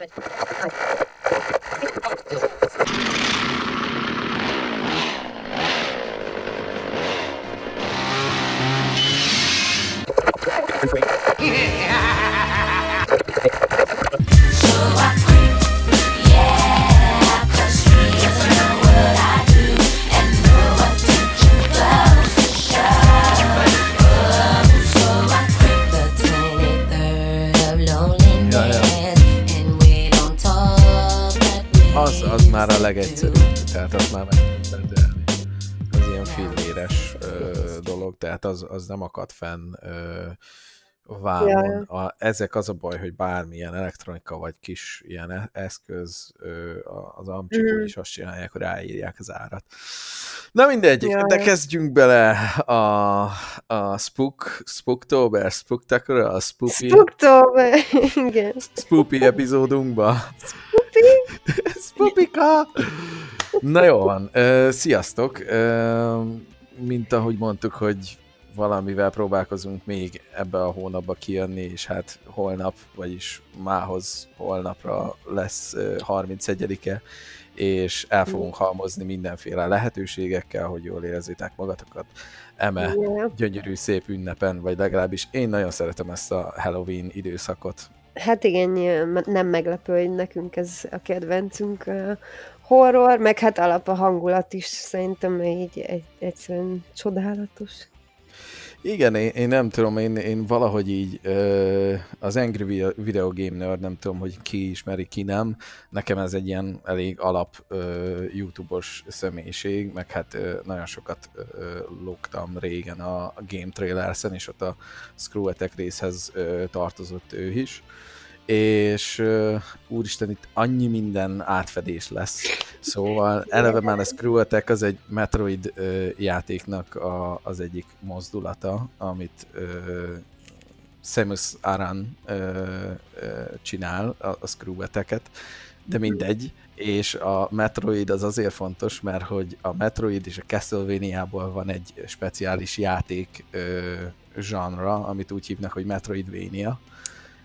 Az, az, az nem akad fenn ö, vámon. Ja. A, ezek az a baj, hogy bármilyen elektronika vagy kis ilyen e- eszköz, ö, az amcsikon Mhm. is azt csinálják, hogy ráírják az árat. Na mindegy, Ja, de kezdjünk bele a, a Spook, Spooktober, Spooktacular, a Spoopy, Spooktober! Igen. Spoopy epizódunkba. Spoopika! Na jó van, Ö, sziasztok! Ö, Mint ahogy mondtuk, hogy valamivel próbálkozunk még ebbe a hónapba kijönni, és hát holnap, vagyis mához holnapra lesz ö, 31-e, és el fogunk halmozni mindenféle lehetőségekkel, hogy jól érezzétek magatokat. Eme gyönyörű, szép ünnepen, vagy legalábbis én nagyon szeretem ezt a Halloween időszakot. Hát igen, nem meglepő, hogy nekünk ez a kedvencünk horror, meg hát alap a hangulat is szerintem így egy, egyszerűen csodálatos. Igen, én, én nem tudom, én, én valahogy így ö, az Angry Video- Game Nerd, nem tudom, hogy ki ismeri, ki nem. Nekem ez egy ilyen elég alap ö, YouTube-os személyiség, meg hát ö, nagyon sokat ö, lógtam régen a, Game Trailers-en, és ott a Screw részhez ö, tartozott ő is. És ö, úristen, itt annyi minden átfedés lesz. Szóval eleve már a Screw Attack az egy Metroid ö, játéknak a, az egyik mozdulata, amit ö, Samus Aran ö, ö, csinál, a, a Screw Attack-et, de mindegy, és a Metroid az azért fontos, mert hogy a Metroid és a Castlevania-ból van egy speciális játék ö, genre, amit úgy hívnak, hogy Metroidvania,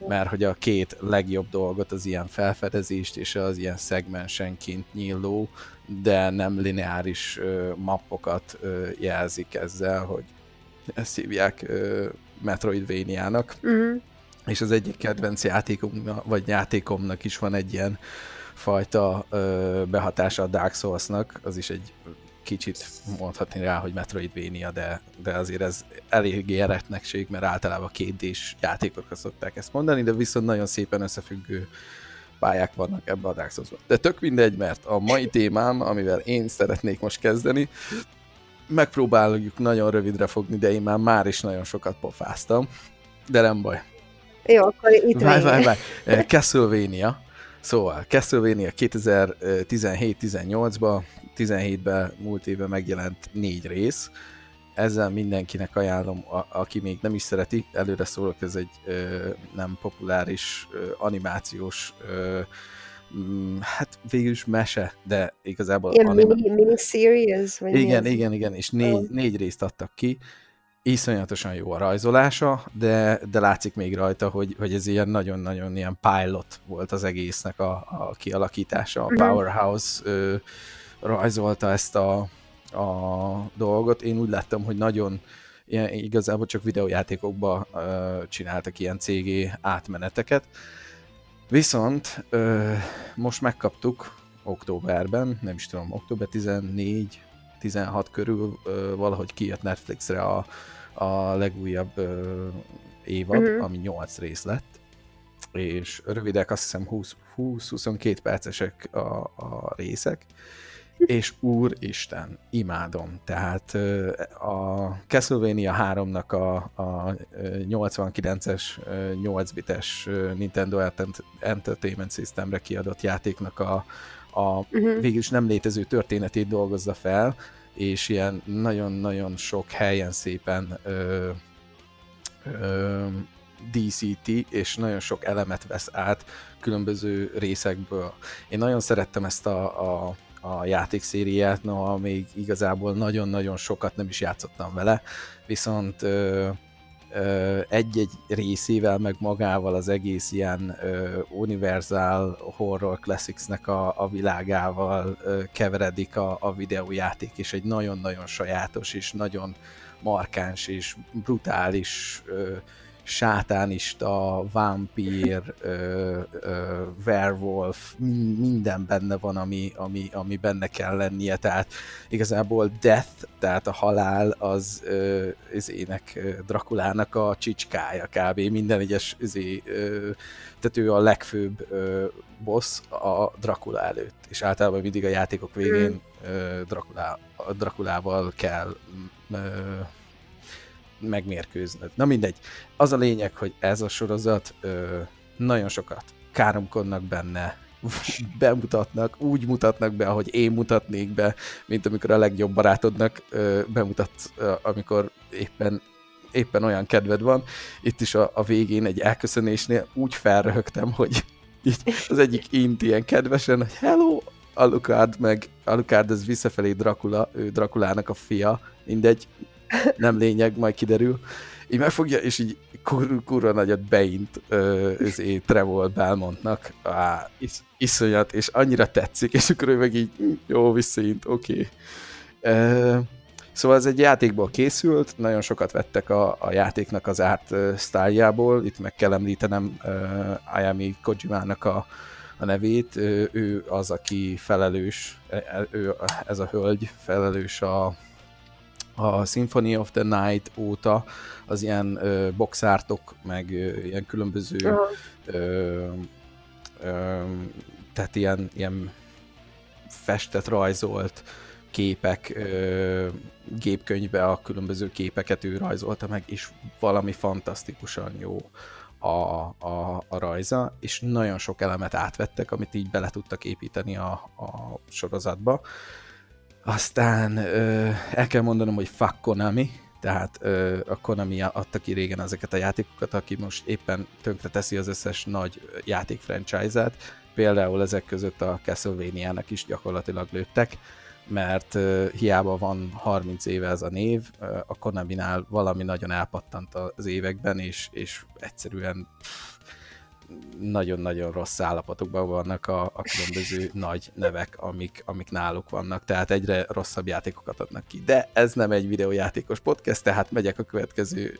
mert hogy a két legjobb dolgot, az ilyen felfedezést és az ilyen szegmensenként nyíló, de nem lineáris ö, mappokat ö, jelzik ezzel, hogy ezt hívják ö, Metroidvania-nak, Uh-huh. és az egyik kedvenc játékunknak, vagy játékomnak is van egy ilyen fajta ö, behatása a Dark Souls-nak, az is egy kicsit mondhatni rá, hogy Metroidvania, de, de azért ez eléggé eretnekség, mert általában kétdés játékokra szokták ezt mondani, de viszont nagyon szépen összefüggő pályák vannak ebbe a Dark Souls-ba. De tök mindegy, mert a mai témám, amivel én szeretnék most kezdeni, megpróbáljuk nagyon rövidre fogni, de én már már is nagyon sokat pofáztam, de nem baj. Jó, akkor itt Várj, várj, várj. Eh, Castlevania. Szóval Castlevania 2017-18-ban, 17-ben múlt évben megjelent négy rész. Ezzel mindenkinek ajánlom, a, aki még nem is szereti, előre szólok, ez egy ö, nem populáris ö, animációs ö, mm, hát végül is mese, de igazából Ilyen anima- mini, mini series? Vagy mi igen, ez? igen, igen, és négy, négy részt adtak ki. Iszonyatosan jó a rajzolása, de, de látszik még rajta, hogy, hogy ez ilyen nagyon-nagyon ilyen pilot volt az egésznek a, a kialakítása. A Mhm. Powerhouse ö, rajzolta ezt a, a dolgot. Én úgy láttam, hogy nagyon ilyen, igazából csak videójátékokban ö, csináltak ilyen CG átmeneteket. Viszont ö, most megkaptuk októberben, nem is tudom, október 14 16 körül ö, valahogy kijött Netflixre a, a legújabb ö, évad, Mhm. ami 8 rész lett, és rövidek, azt hiszem 20 20-22 percesek a, a részek, és úristen, imádom. Tehát a Castlevania 3-nak a, a ö, 89-es, ö, 8-bites ö, Nintendo Ent- Entertainment Systemre kiadott játéknak a, a Uh-huh. végül is nem létező történetét dolgozza fel, és ilyen nagyon-nagyon sok helyen szépen ö, ö, DCT, és nagyon sok elemet vesz át különböző részekből. Én nagyon szerettem ezt a, a, a játékszériát, noha még igazából nagyon-nagyon sokat nem is játszottam vele, viszont ö, egy-egy részével, meg magával az egész ilyen Universal Horror Classics-nek a, a világával keveredik a, a videójáték, és egy nagyon-nagyon sajátos és nagyon markáns és brutális sátánista, vámpír, ö, ö, werewolf, minden benne van, ami, ami, ami benne kell lennie, tehát igazából death, tehát a halál az az ének Drakulának a csicskája kb. Minden egyes izé, ö, tehát ő a legfőbb ö, boss a Drakula előtt, és általában mindig a játékok végén ö, Drakulá, Drakulával kell ö, megmérkőznöd. Na mindegy. Az a lényeg, hogy ez a sorozat ö, nagyon sokat káromkodnak benne, bemutatnak, úgy mutatnak be, ahogy én mutatnék be, mint amikor a legjobb barátodnak ö, bemutat, ö, amikor éppen éppen olyan kedved van. Itt is a, a végén egy elköszönésnél úgy felröhögtem, hogy így az egyik int ilyen kedvesen, hogy hello, Alucard, meg Alucard ez visszafelé Dracula, ő Drakulának a fia, mindegy, nem lényeg, majd kiderül. Így megfogja, és így kur, kurva nagyot beint az Trevor Belmontnak. Á, is, iszonyat, és annyira tetszik, és akkor ő meg így, hm, jó, visszaint, oké. Okay. Szóval ez egy játékból készült, nagyon sokat vettek a, a játéknak az art sztájjából, itt meg kell említenem uh, Ayami Kojimának a, a nevét, ő, ő az, aki felelős, e, e, ő, ez a hölgy felelős a, a Symphony of the Night óta az ilyen ö, boxártok, meg ö, ilyen különböző uh-huh. ö, ö, tehát ilyen, ilyen festett, rajzolt képek ö, gépkönyvbe a különböző képeket ő rajzolta meg, és valami fantasztikusan jó a, a, a rajza, és nagyon sok elemet átvettek, amit így bele tudtak építeni a, a sorozatba. Aztán ö, el kell mondanom, hogy fuck Konami, tehát ö, a Konami adta ki régen ezeket a játékokat, aki most éppen tönkre teszi az összes nagy játék franchise-át, például ezek között a Castlevania-nak is gyakorlatilag lőttek, mert ö, hiába van 30 éve ez a név, ö, a Konami-nál valami nagyon elpattant az években, és, és egyszerűen pff, nagyon-nagyon rossz állapotokban vannak a, a különböző nagy nevek, amik, amik náluk vannak, tehát egyre rosszabb játékokat adnak ki. De ez nem egy videójátékos podcast, tehát megyek a következő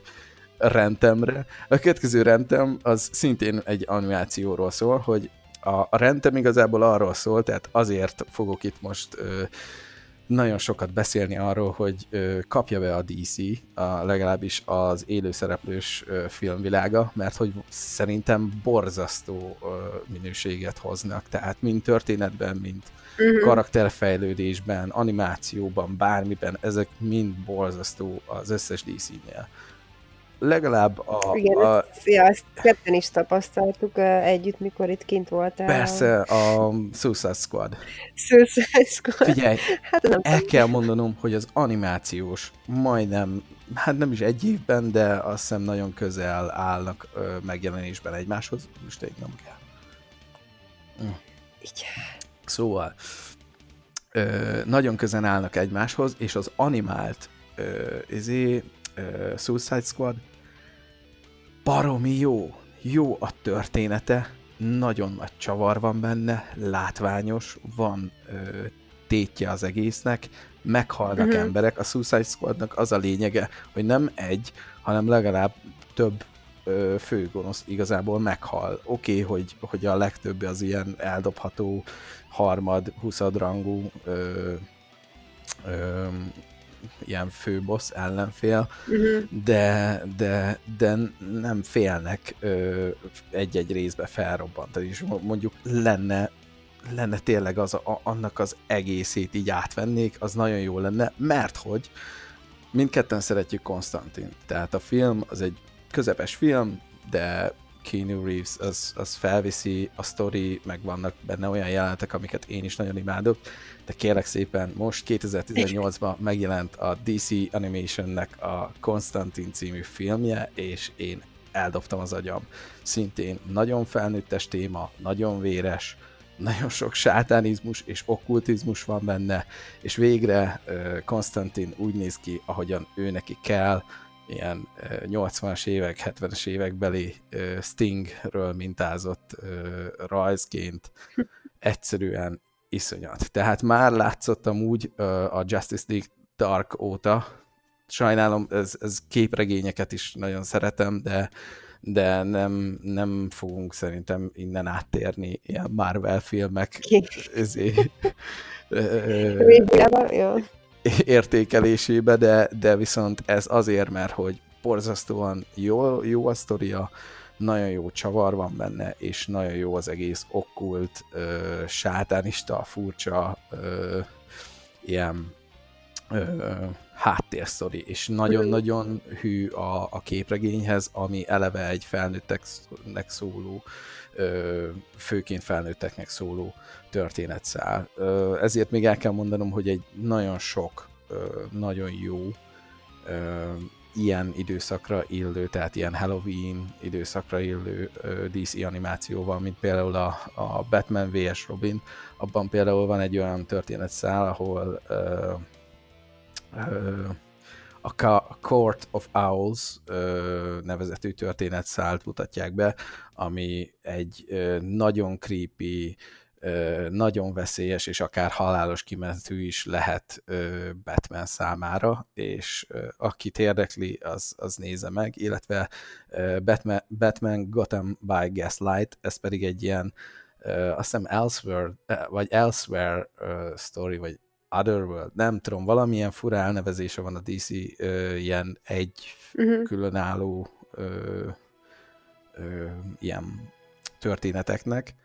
rendemre. A következő rendem az szintén egy animációról szól, hogy a, a rendem igazából arról szól, tehát azért fogok itt most ö, nagyon sokat beszélni arról, hogy ö, kapja be a DC, a, legalábbis az élőszereplős ö, filmvilága, mert hogy szerintem borzasztó ö, minőséget hoznak, tehát mind történetben, mind uh-huh. karakterfejlődésben, animációban, bármiben, ezek mind borzasztó az összes DC-nél legalább a... Igen, a, ja, ezt ketten is tapasztaltuk együtt, mikor itt kint voltál. Persze, a Suicide Squad. Suicide Squad. Figyelj, hát nem el kell mondanom, hogy az animációs majdnem, hát nem is egy évben, de azt hiszem nagyon közel állnak megjelenésben egymáshoz. Most egy nem kell. Hm. Igen. Szóval, ö, nagyon közel állnak egymáshoz, és az animált ö, izé, Suicide Squad baromi jó. Jó a története, nagyon nagy csavar van benne, látványos, van ö, tétje az egésznek, meghalnak uh-huh. emberek. A Suicide Squadnak az a lényege, hogy nem egy, hanem legalább több ö, főgonosz igazából meghal. Oké, okay, hogy, hogy a legtöbb az ilyen eldobható harmad, huszadrangú ö, ö, ilyen főbossz, ellenfél, uh-huh. de, de, de nem félnek egy-egy részbe felrobbantani, és mondjuk lenne lenne tényleg az, a, annak az egészét így átvennék, az nagyon jó lenne, mert hogy mindketten szeretjük Konstantin. Tehát a film az egy közepes film, de Keanu Reeves az, az felviszi a story, meg vannak benne olyan jelenetek, amiket én is nagyon imádok, de kérlek szépen, most 2018-ban megjelent a DC Animationnek a Konstantin című filmje, és én eldobtam az agyam. Szintén nagyon felnőttes téma, nagyon véres, nagyon sok sátánizmus és okkultizmus van benne, és végre Konstantin úgy néz ki, ahogyan ő neki kell, ilyen 80-as évek, 70-es évek beli Stingről mintázott rajzként egyszerűen iszonyat. Tehát már látszottam úgy a Justice League Dark óta, sajnálom, ez, ez képregényeket is nagyon szeretem, de de nem, nem fogunk szerintem innen áttérni ilyen Marvel filmek. Ezért, értékelésébe, de, de viszont ez azért, mert hogy borzasztóan jó, jó a sztoria, nagyon jó csavar van benne, és nagyon jó az egész okkult, ö, sátánista, furcsa, ö, ilyen ö, háttérsztori, és nagyon-nagyon hű a, a képregényhez, ami eleve egy felnőtteknek szóló, főként felnőtteknek szóló történetszál. Ezért még el kell mondanom, hogy egy nagyon sok, nagyon jó ilyen időszakra illő, tehát ilyen Halloween időszakra illő DC animációval, mint például a, a Batman vs. Robin, abban például van egy olyan történetszál, ahol a Court of Owls nevezetű történetszált mutatják be, ami egy nagyon creepy, nagyon veszélyes és akár halálos kimentő is lehet Batman számára, és akit érdekli, az, az nézze meg, illetve Batman, Batman Gotham by Gaslight, ez pedig egy ilyen azt hiszem Elsewhere, vagy Elsewhere story, vagy Otherworld, nem tudom, valamilyen fura elnevezése van a DC ö, ilyen egy uh-huh. különálló ö, ö, ilyen történeteknek,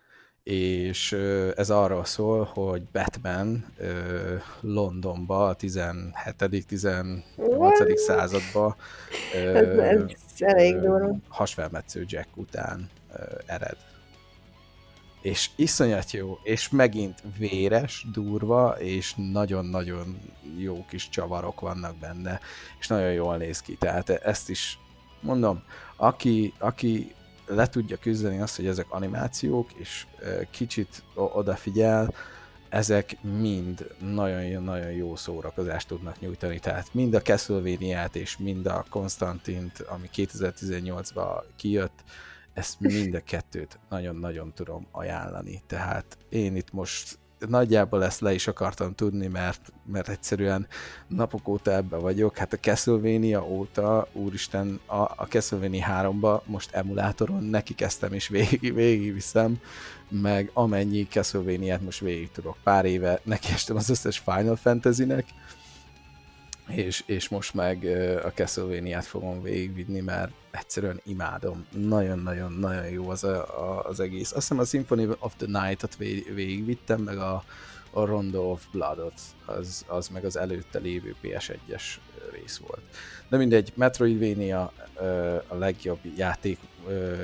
és ö, ez arról szól, hogy Batman ö, Londonba a 17.-18. századba ö, ez, ez elég hasfelmetsző Jack után ö, ered és iszonyat jó, és megint véres, durva, és nagyon-nagyon jó kis csavarok vannak benne, és nagyon jól néz ki. Tehát ezt is mondom, aki, aki le tudja küzdeni azt, hogy ezek animációk, és kicsit odafigyel, ezek mind nagyon-nagyon jó szórakozást tudnak nyújtani. Tehát mind a castlevania és mind a Konstantint, ami 2018-ban kijött, ezt mind a kettőt nagyon-nagyon tudom ajánlani. Tehát én itt most nagyjából ezt le is akartam tudni, mert, mert egyszerűen napok óta ebbe vagyok. Hát a Castlevania óta, úristen, a, a Castlevania 3-ba most emulátoron neki kezdtem és végig, végig viszem, meg amennyi Castlevania-t most végig tudok. Pár éve nekiestem az összes Final Fantasy-nek, és, és most meg a Castlevania-t fogom végigvinni, mert egyszerűen imádom. Nagyon-nagyon-nagyon jó az, a, a, az egész. Azt hiszem a Symphony of the Night-ot végigvittem, meg a, a Rondo of Blood-ot, az, az meg az előtte lévő PS1-es rész volt. De mindegy, Metroidvania a legjobb játék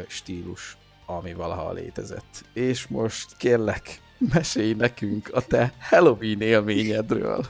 stílus, ami valaha létezett. És most kérlek, mesélj nekünk a te Halloween élményedről.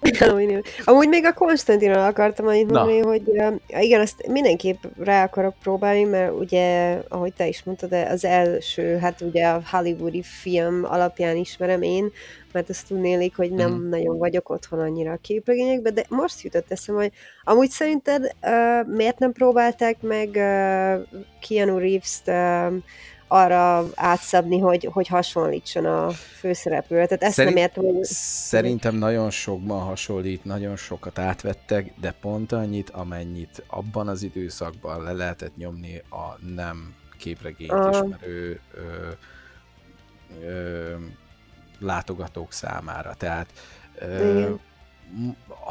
Amúgy még a Konstantinról akartam annyit mondani, hogy igen, azt mindenképp rá akarok próbálni, mert ugye, ahogy te is mondtad, az első, hát ugye a hollywoodi film alapján ismerem én, mert azt tudnélik, hogy nem mm. nagyon vagyok otthon annyira a képregényekben, de most jutott eszem, hogy amúgy szerinted uh, miért nem próbálták meg uh, Keanu Reeves-t uh, arra átszabni, hogy, hogy hasonlítson a főszereplőre. Tehát ezt Szerint, nem értem, hogy... Szerintem nagyon sokban hasonlít, nagyon sokat átvettek, de pont annyit, amennyit abban az időszakban le lehetett nyomni a nem képregényt uh. ismerő ö, ö, látogatók számára. Tehát ö,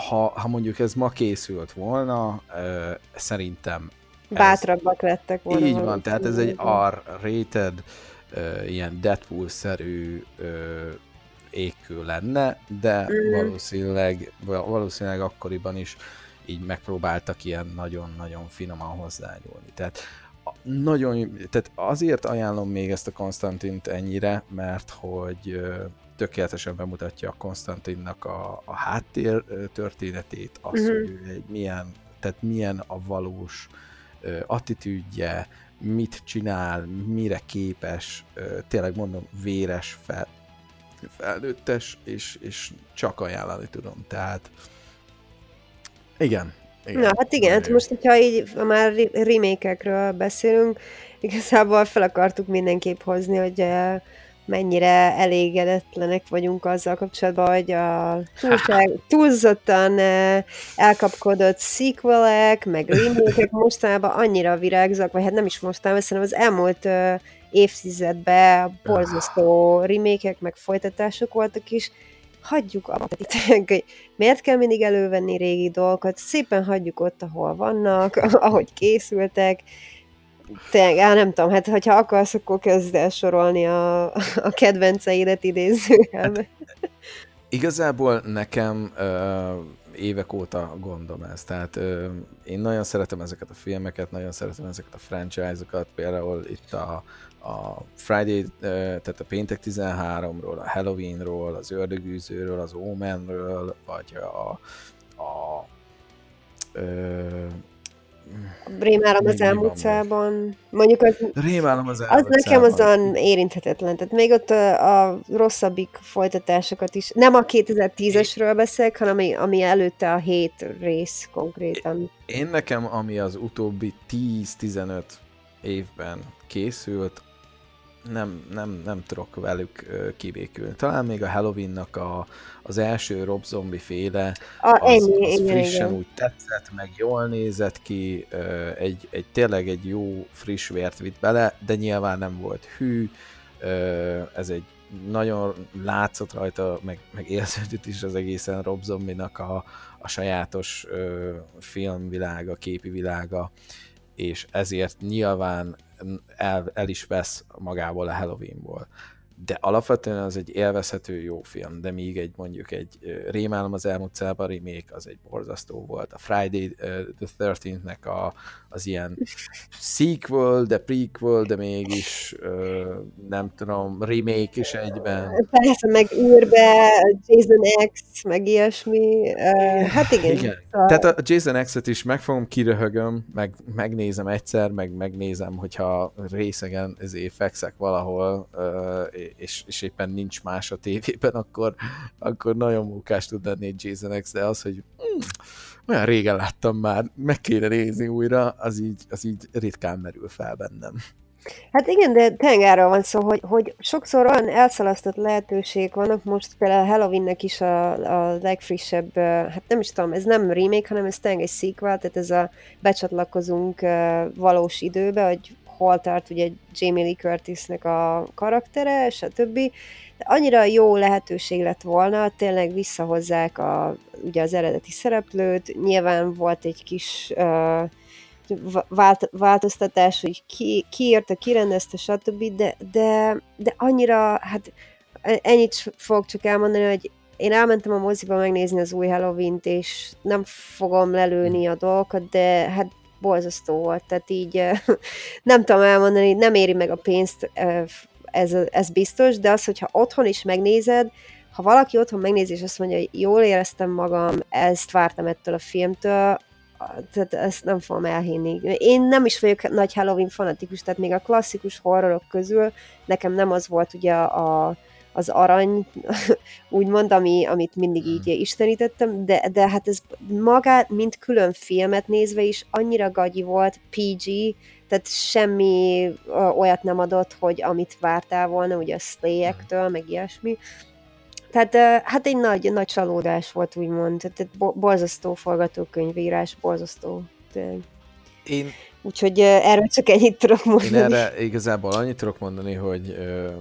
ha, ha mondjuk ez ma készült volna, ö, szerintem Bátrabbak lettek volna. Így van, tehát ez egy R-rated, uh, ilyen Deadpool-szerű uh, égkő lenne, de mm. valószínűleg, valószínűleg akkoriban is így megpróbáltak ilyen nagyon-nagyon finoman hozzányúlni. Tehát nagyon, tehát azért ajánlom még ezt a Konstantint ennyire, mert hogy tökéletesen bemutatja a Konstantinnak a, a háttér történetét, azt, mm-hmm. hogy ő egy milyen, tehát milyen a valós uh, attitűdje, mit csinál, mire képes, tényleg mondom, véres, fel, felnőttes, és, és csak ajánlani tudom. Tehát igen, Igen, Na, hát igen, hát most, hogyha így már remake beszélünk, igazából fel akartuk mindenképp hozni, hogy mennyire elégedetlenek vagyunk azzal kapcsolatban, hogy a túlság, túlzottan elkapkodott sequelek, meg remake mostanában annyira virágzak, vagy hát nem is mostanában, szerintem az elmúlt évtizedben borzasztó remake meg folytatások voltak is, hagyjuk abba. hogy miért kell mindig elővenni régi dolgokat, szépen hagyjuk ott, ahol vannak, ahogy készültek, tényleg, á, nem tudom, hát ha akarsz, akkor kezd el sorolni a, a kedvenceidet idézőjelbe. Hát, igazából nekem uh, évek óta gondom ez, tehát uh, én nagyon szeretem ezeket a filmeket, nagyon szeretem ezeket a franchise-okat, például itt a, a Friday, tehát a Péntek 13-ról, a Halloweenról, az Ördögűzőről, az Omenről, vagy a, a uh, Rémálom az elmúcában. Mondjuk az, Rémálom az Az nekem azon érinthetetlen. Tehát még ott a, a rosszabbik folytatásokat is, nem a 2010-esről beszélek, hanem ami, ami előtte a hét rész konkrétan. Én nekem, ami az utóbbi 10-15 évben készült, nem, nem, nem tudok velük kibékülni. Talán még a Halloween-nak a, az első Rob Zombie féle, a, az, ennyi, az ennyi, frissen ennyi. úgy tetszett, meg jól nézett ki, egy, egy tényleg egy jó friss vért vitt bele, de nyilván nem volt hű, ez egy nagyon látszott rajta, meg, meg érződött is az egészen Rob Zombie-nak a, a sajátos ö, filmvilága, képi világa, és ezért nyilván el, el is vesz magából a Halloweenból de alapvetően az egy élvezhető jó film, de míg egy mondjuk egy Rémálom az elmúlt celba remake az egy borzasztó volt. A Friday the 13th-nek a, az ilyen sequel, de prequel, de mégis nem tudom, remake is egyben. Persze, meg űrbe, Jason X, meg ilyesmi. Hát igen. igen. Szóval... Tehát a Jason X-et is megfogom, kiröhögöm, meg megnézem egyszer, meg megnézem, hogyha részegen ezért fekszek valahol, és, és éppen nincs más a tévében, akkor, akkor nagyon munkás tud lenni egy Jason X, de az, hogy mm, olyan régen láttam már, meg kéne nézni újra, az így, az így ritkán merül fel bennem. Hát igen, de tényleg van szó, hogy, hogy sokszor olyan elszalasztott lehetőség vannak, most például Halloweennek is a, a legfrissebb, hát nem is tudom, ez nem remake, hanem ez tényleg egy sequel, tehát ez a becsatlakozunk valós időbe, hogy hol ugye Jamie Lee Curtisnek a karaktere, stb. De annyira jó lehetőség lett volna, tényleg visszahozzák a, ugye az eredeti szereplőt, nyilván volt egy kis uh, vált, változtatás, hogy ki, ki írta, ki rendezte, stb., de, de, de annyira, hát ennyit fogok csak elmondani, hogy én elmentem a moziba megnézni az új Halloween-t, és nem fogom lelőni a dolgokat, de hát borzasztó volt, tehát így nem tudom elmondani, nem éri meg a pénzt, ez, ez biztos, de az, hogyha otthon is megnézed, ha valaki otthon megnézi, és azt mondja, hogy jól éreztem magam, ezt vártam ettől a filmtől, tehát ezt nem fogom elhinni. Én nem is vagyok nagy Halloween fanatikus, tehát még a klasszikus horrorok közül nekem nem az volt ugye a, az arany, úgymond, ami, amit mindig így hmm. istenítettem, de, de hát ez magát, mint külön filmet nézve is annyira gagyi volt, PG, tehát semmi olyat nem adott, hogy amit vártál volna, ugye a szléjektől, meg ilyesmi. Tehát hát egy nagy, nagy csalódás volt, úgymond. Tehát borzasztó forgatókönyvírás, borzasztó. Én Úgyhogy erről csak ennyit tudok mondani. Én erre igazából annyit tudok mondani, hogy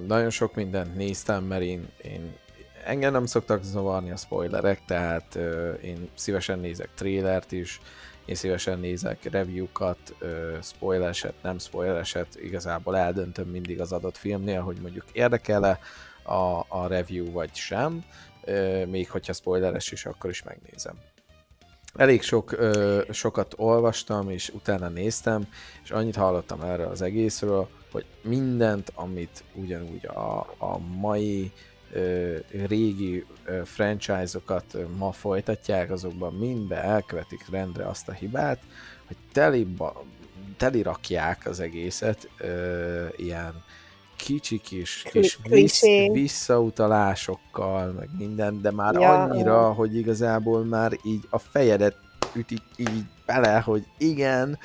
nagyon sok mindent néztem, mert én, én engem nem szoktak zavarni a spoilerek, tehát én szívesen nézek trailert is, én szívesen nézek review-kat, spoilereset, nem spoilereset, igazából eldöntöm mindig az adott filmnél, hogy mondjuk érdekel-e a, a review vagy sem, még hogyha spoileres is, akkor is megnézem elég sok, ö, sokat olvastam, és utána néztem, és annyit hallottam erre az egészről, hogy mindent, amit ugyanúgy a, a mai ö, régi ö, franchise-okat ma folytatják, azokban mindbe elkövetik rendre azt a hibát, hogy teliba, telirakják az egészet ö, ilyen kicsi kis, kis vissz, visszautalásokkal, meg minden, de már ja. annyira, hogy igazából már így a fejedet ütik így bele, hogy igen,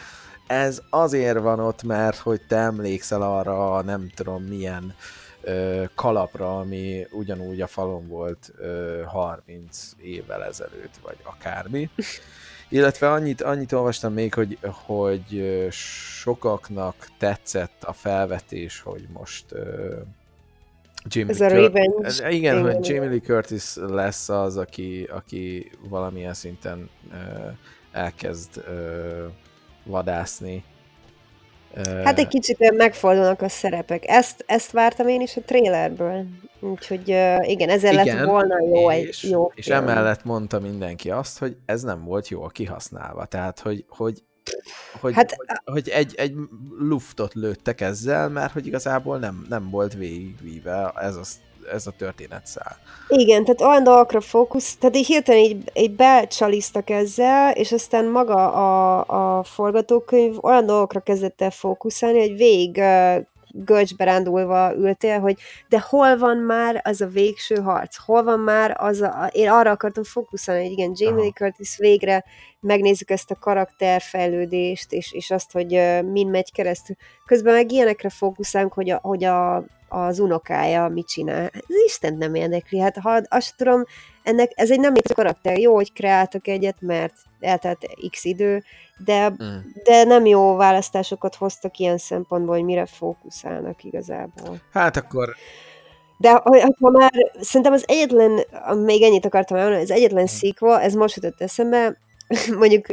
ez azért van ott, mert hogy te emlékszel arra, nem tudom milyen ö, kalapra, ami ugyanúgy a falon volt ö, 30 évvel ezelőtt, vagy akármi. Illetve annyit, annyit olvastam még, hogy, hogy sokaknak tetszett a felvetés, hogy most uh, Jamie Ez a Revenge. Ez, igen, hogy Jamie Lee Curtis lesz az, aki, aki valamilyen szinten uh, elkezd uh, vadászni Hát egy kicsit megfordulnak a szerepek. Ezt, ezt vártam én is a trailerből. Úgyhogy igen, ezzel igen, lett volna jó és, egy jó És film. emellett mondta mindenki azt, hogy ez nem volt jól kihasználva. Tehát, hogy, hogy hogy, hát, hogy, hogy egy, egy luftot lőttek ezzel, mert hogy igazából nem, nem volt végigvíve ez a ez a történetszál. Igen, tehát olyan dolgokra fókusz, tehát így hirtelen így, így becsalisztak ezzel, és aztán maga a, a forgatókönyv olyan dolgokra kezdett el fókuszálni, hogy végig uh, görcsbe rándulva ültél, hogy de hol van már az a végső harc? Hol van már az a... Én arra akartam fókuszálni, hogy igen, Jamie Lee Curtis végre megnézzük ezt a karakterfejlődést, és, és azt, hogy mind megy keresztül. Közben meg ilyenekre fókuszálunk, hogy a, hogy a az unokája mit csinál. Ez Isten nem érdekli. Hát ha azt tudom, ennek, ez egy nem létező karakter. Jó, hogy kreáltak egyet, mert eltelt x idő, de, mm. de nem jó választásokat hoztak ilyen szempontból, hogy mire fókuszálnak igazából. Hát akkor... De ha már szerintem az egyetlen, még ennyit akartam elmondani, az egyetlen mm. sequel, ez most jutott eszembe, mondjuk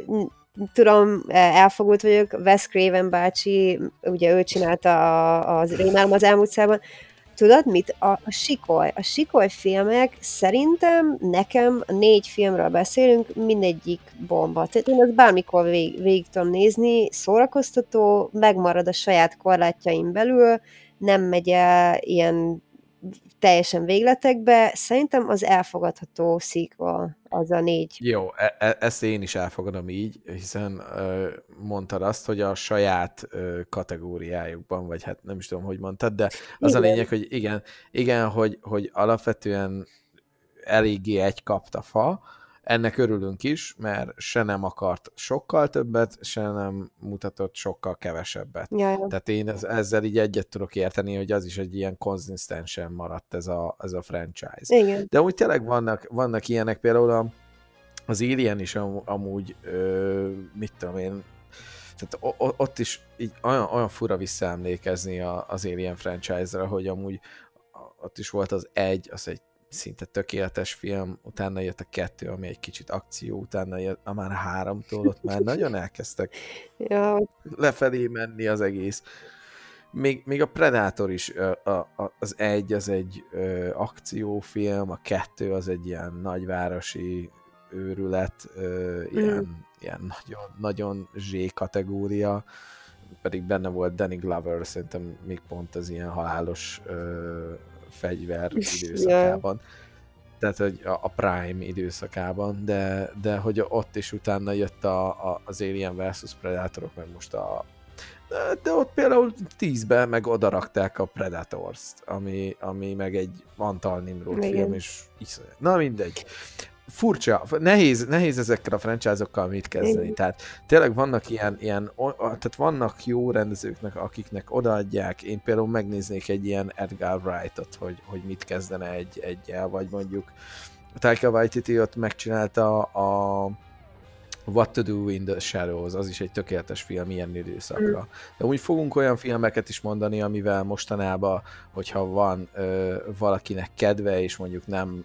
tudom, elfogult vagyok, Wes Craven bácsi, ugye ő csinálta a, az Rémálom az elmúlt szában, tudod mit? A, a Sikoly. A Sikoly filmek szerintem nekem négy filmről beszélünk, mindegyik bomba. Tehát én azt bármikor vég, végig tudom nézni, szórakoztató, megmarad a saját korlátjaim belül, nem megy el ilyen teljesen végletekbe, szerintem az elfogadható sequel, az a négy. Jó, e- e- ezt én is elfogadom így, hiszen ö, mondtad azt, hogy a saját ö, kategóriájukban, vagy hát nem is tudom, hogy mondtad, de az igen. a lényeg, hogy igen, igen hogy, hogy alapvetően eléggé egy kapta fa, ennek örülünk is, mert se nem akart sokkal többet, se nem mutatott sokkal kevesebbet. Jaj. Tehát én ez, ezzel így egyet tudok érteni, hogy az is egy ilyen konzisztensen maradt ez a, ez a franchise. Igen. De úgy tényleg vannak, vannak ilyenek, például a, az Alien is am, amúgy, ö, mit tudom én, tehát ott is így olyan, olyan fura visszaemlékezni az Alien franchise-ra, hogy amúgy ott is volt az egy, az egy szinte tökéletes film, utána jött a kettő, ami egy kicsit akció, utána jött a már háromtól, ott már nagyon elkezdtek ja. lefelé menni az egész. Még, még a Predator is, a, a, az egy, az egy ö, akciófilm, a kettő az egy ilyen nagyvárosi őrület, ö, ilyen, mm. ilyen nagyon, nagyon zsé kategória, pedig benne volt Danny Glover, szerintem még pont az ilyen halálos ö, fegyver időszakában. Yeah. Tehát, hogy a, a Prime időszakában, de, de hogy ott is utána jött a, a, az Alien vs Predatorok, meg most a de, de ott például tízbe meg odarakták a Predators-t, ami, ami meg egy Antal Nimrod film, és iszonyat. Na mindegy furcsa, nehéz, nehéz ezekkel a franchise-okkal mit kezdeni. Tehát tényleg vannak ilyen, ilyen, tehát vannak jó rendezőknek, akiknek odaadják. Én például megnéznék egy ilyen Edgar Wright-ot, hogy, hogy mit kezdene egy, egyel, vagy mondjuk Taika Waititi ott megcsinálta a What to do in the Shadows, az is egy tökéletes film ilyen időszakra. Mm. De úgy fogunk olyan filmeket is mondani, amivel mostanában, hogyha van ö, valakinek kedve, és mondjuk nem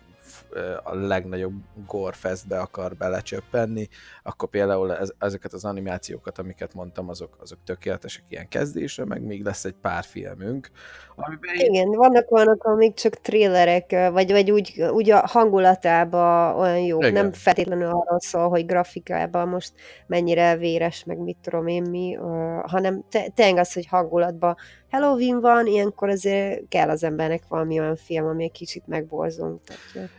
a legnagyobb gorefestbe akar belecsöppenni, akkor például ez, ezeket az animációkat, amiket mondtam, azok, azok tökéletesek ilyen kezdésre, meg még lesz egy pár filmünk. Amiben Igen, vannak olyanok, amik csak trélerek, vagy, vagy úgy, úgy a hangulatában olyan jó, Igen. nem feltétlenül arról szól, hogy grafikában most mennyire véres, meg mit tudom én mi, hanem tényleg az, hogy hangulatban Halloween van, ilyenkor azért kell az embernek valami olyan film, ami egy kicsit megborzunk.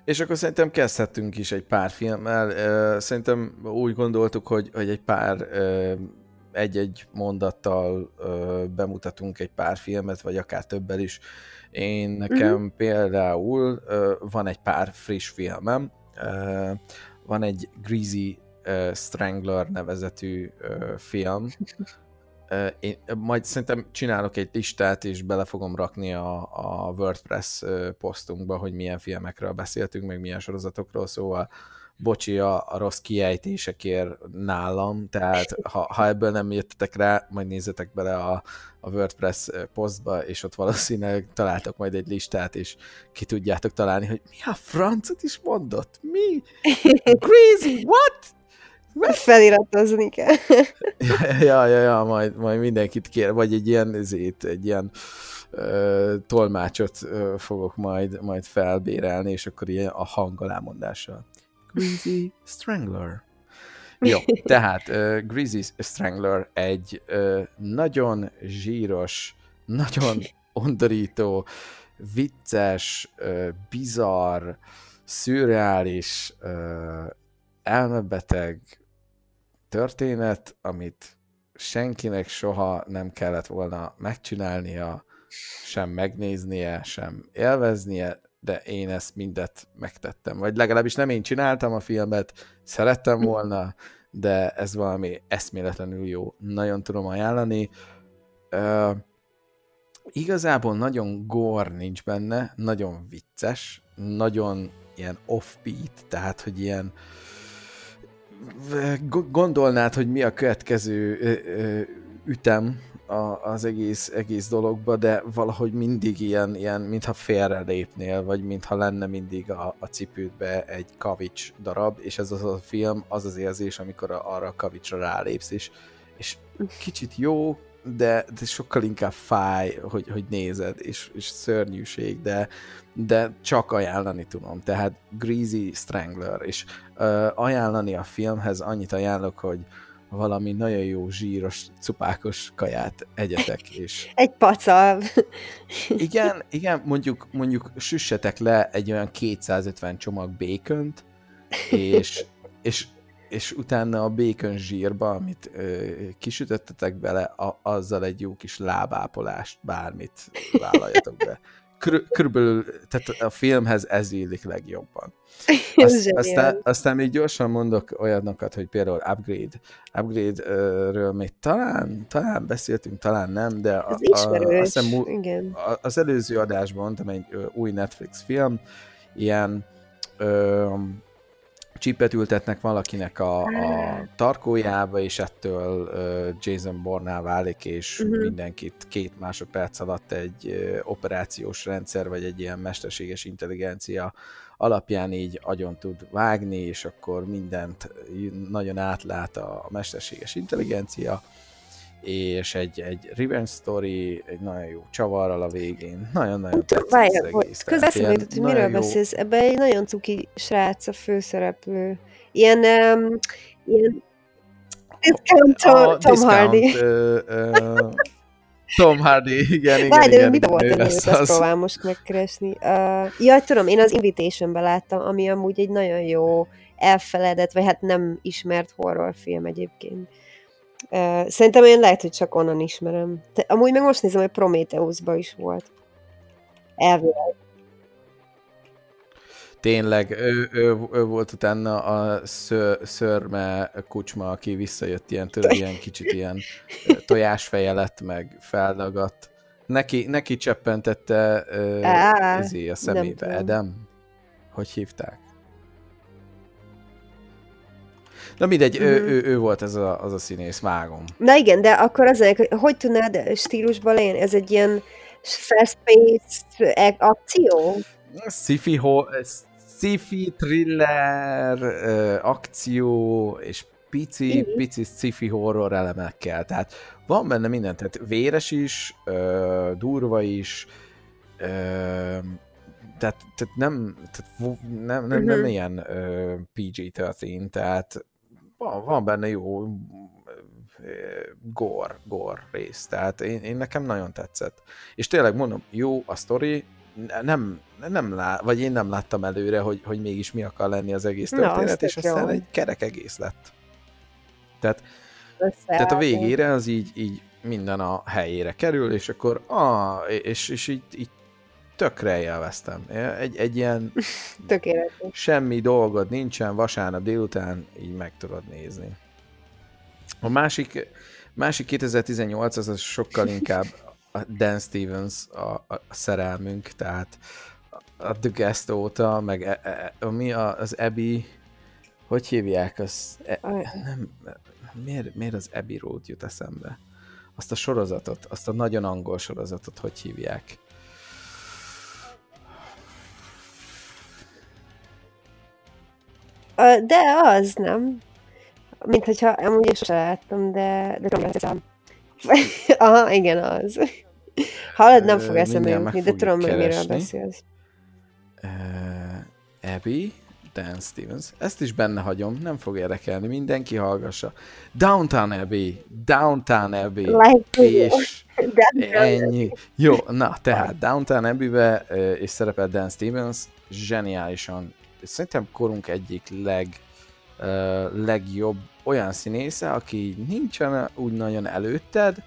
És akkor szerintem kezdhetünk is egy pár filmmel. Szerintem úgy gondoltuk, hogy, hogy egy pár egy-egy mondattal bemutatunk egy pár filmet, vagy akár többel is. Én nekem uh-huh. például van egy pár friss filmem, van egy Greasy Strangler nevezetű film. Én majd szerintem csinálok egy listát, és bele fogom rakni a, a WordPress posztunkba, hogy milyen filmekről beszéltünk, meg milyen sorozatokról, szóval bocsi a, a rossz kiejtésekért nálam, tehát ha, ha ebből nem jöttetek rá, majd nézzetek bele a, a WordPress posztba, és ott valószínűleg találtok majd egy listát, és ki tudjátok találni, hogy mi a francot is mondott? Mi? Crazy, what? Feliratozni kell. ja, ja, ja, majd, majd mindenkit kér, vagy egy ilyen, ezért, egy ilyen tolmácsot fogok majd, majd felbérelni, és akkor ilyen a hangalámondással. Greasy Strangler. Jó, tehát uh, Greasy Strangler egy uh, nagyon zsíros, nagyon undorító, vicces, uh, bizarr, szürreális, uh, elmebeteg történet, amit senkinek soha nem kellett volna megcsinálnia, sem megnéznie, sem élveznie, de én ezt mindet megtettem. Vagy legalábbis nem én csináltam a filmet, szerettem hm. volna, de ez valami eszméletlenül jó. Nagyon tudom ajánlani. Uh, igazából nagyon gor nincs benne, nagyon vicces, nagyon ilyen offbeat, tehát, hogy ilyen gondolnád, hogy mi a következő ütem az egész, egész dologba, de valahogy mindig ilyen, ilyen mintha félre lépnél, vagy mintha lenne mindig a, a cipődbe egy kavics darab, és ez az a film, az az érzés, amikor arra a kavicsra rálépsz, és, és kicsit jó, de, de sokkal inkább fáj, hogy, hogy nézed, és, és szörnyűség, de, de csak ajánlani tudom. Tehát Greasy Strangler, és uh, ajánlani a filmhez annyit ajánlok, hogy valami nagyon jó zsíros, cupákos kaját egyetek, és... Egy pacal. igen, igen, mondjuk, mondjuk süssetek le egy olyan 250 csomag békönt, és, és, és utána a békön zsírba, amit ö, kisütöttetek bele, a, azzal egy jó kis lábápolást, bármit vállaljatok be körülbelül, tehát a filmhez ez illik legjobban. Azt, aztán, aztán még gyorsan mondok olyanokat, hogy például Upgrade. Upgrade-ről még talán, talán beszéltünk, talán nem, de a, a, a, azt hiszem, igen. az előző adásban mondtam egy új Netflix film, ilyen ö, csipet ültetnek valakinek a, a tarkójába, és ettől Jason Borná válik, és uh-huh. mindenkit két másodperc alatt egy operációs rendszer, vagy egy ilyen mesterséges intelligencia alapján így agyon tud vágni, és akkor mindent nagyon átlát a mesterséges intelligencia, és egy, egy revenge story, egy nagyon jó csavarral a végén. Nagyon-nagyon tetszett Várj, az egész. Közben eszembe hogy miről jó... beszélsz. Ebben egy nagyon cuki srác a főszereplő. Ilyen, um, ilyen discount Tom, Tom Hardy. Uh, uh, Tom Hardy, igen, igen, Várj, igen, mi volt a nevét, azt próbálom most megkeresni. Uh, ja, tudom, én az Invitation-ben láttam, ami amúgy egy nagyon jó elfeledett, vagy hát nem ismert horrorfilm egyébként. Szerintem én lehet, hogy csak onnan ismerem. Te, amúgy meg most nézem, hogy Prometheusban is volt. Elvileg. Tényleg, ő, ő, ő volt utána a ször, szörme kucsma, aki visszajött ilyen, tőle, ilyen kicsit ilyen tojásfeje lett, meg feldagadt. Neki, neki cseppentette uh, a szemébe. Edem? Hogy hívták? Na mindegy, mm. ő, mhm. ő, ő volt ez a, az a színész, vágom. Na igen, de akkor az, hogy hogy tudnád stílusban lenni? Ez egy ilyen fast-paced akció? Sci-fi, sci-fi thriller, akció, és pici, mm. pici sci-fi horror elemekkel. Tehát van benne minden, tehát véres is, durva is, tehát, tehát nem, tehát nem, nem, nem uh-huh. ilyen uh, PG-13, tehát van, van benne jó gor, gor rész, tehát én, én nekem nagyon tetszett. És tényleg mondom, jó a sztori, nem, nem lá, vagy én nem láttam előre, hogy, hogy mégis mi akar lenni az egész történet, Na, és aztán jó. egy kerek egész lett. Tehát, tehát a végére az így, így minden a helyére kerül, és akkor ah, és, és így, így tökre élveztem. Egy, egy ilyen Tökéletes. semmi dolgod nincsen, vasárnap délután így meg tudod nézni. A másik, másik 2018 az, az sokkal inkább a Dan Stevens a, a szerelmünk, tehát a The Guest óta, meg e, e, e mi a, az Abby, hogy hívják, az, e, nem, miért, miért az Abbey Road jut eszembe? Azt a sorozatot, azt a nagyon angol sorozatot, hogy hívják? De az, nem? Mint hogyha amúgy is sosem láttam, de, de tudom, hogy Aha, igen, az. Hallod, nem fog eszembe jutni, de tudom, hogy miről beszélsz. Uh, Abby, Dan Stevens. Ezt is benne hagyom, nem fog érdekelni, mindenki hallgassa. Downtown Abbey, Downtown Abbey, like és ennyi. Jó, na, tehát Downtown Abbey-be és szerepel Dan Stevens, zseniálisan, szerintem korunk egyik leg, uh, legjobb olyan színésze, aki nincsen úgy nagyon előtted,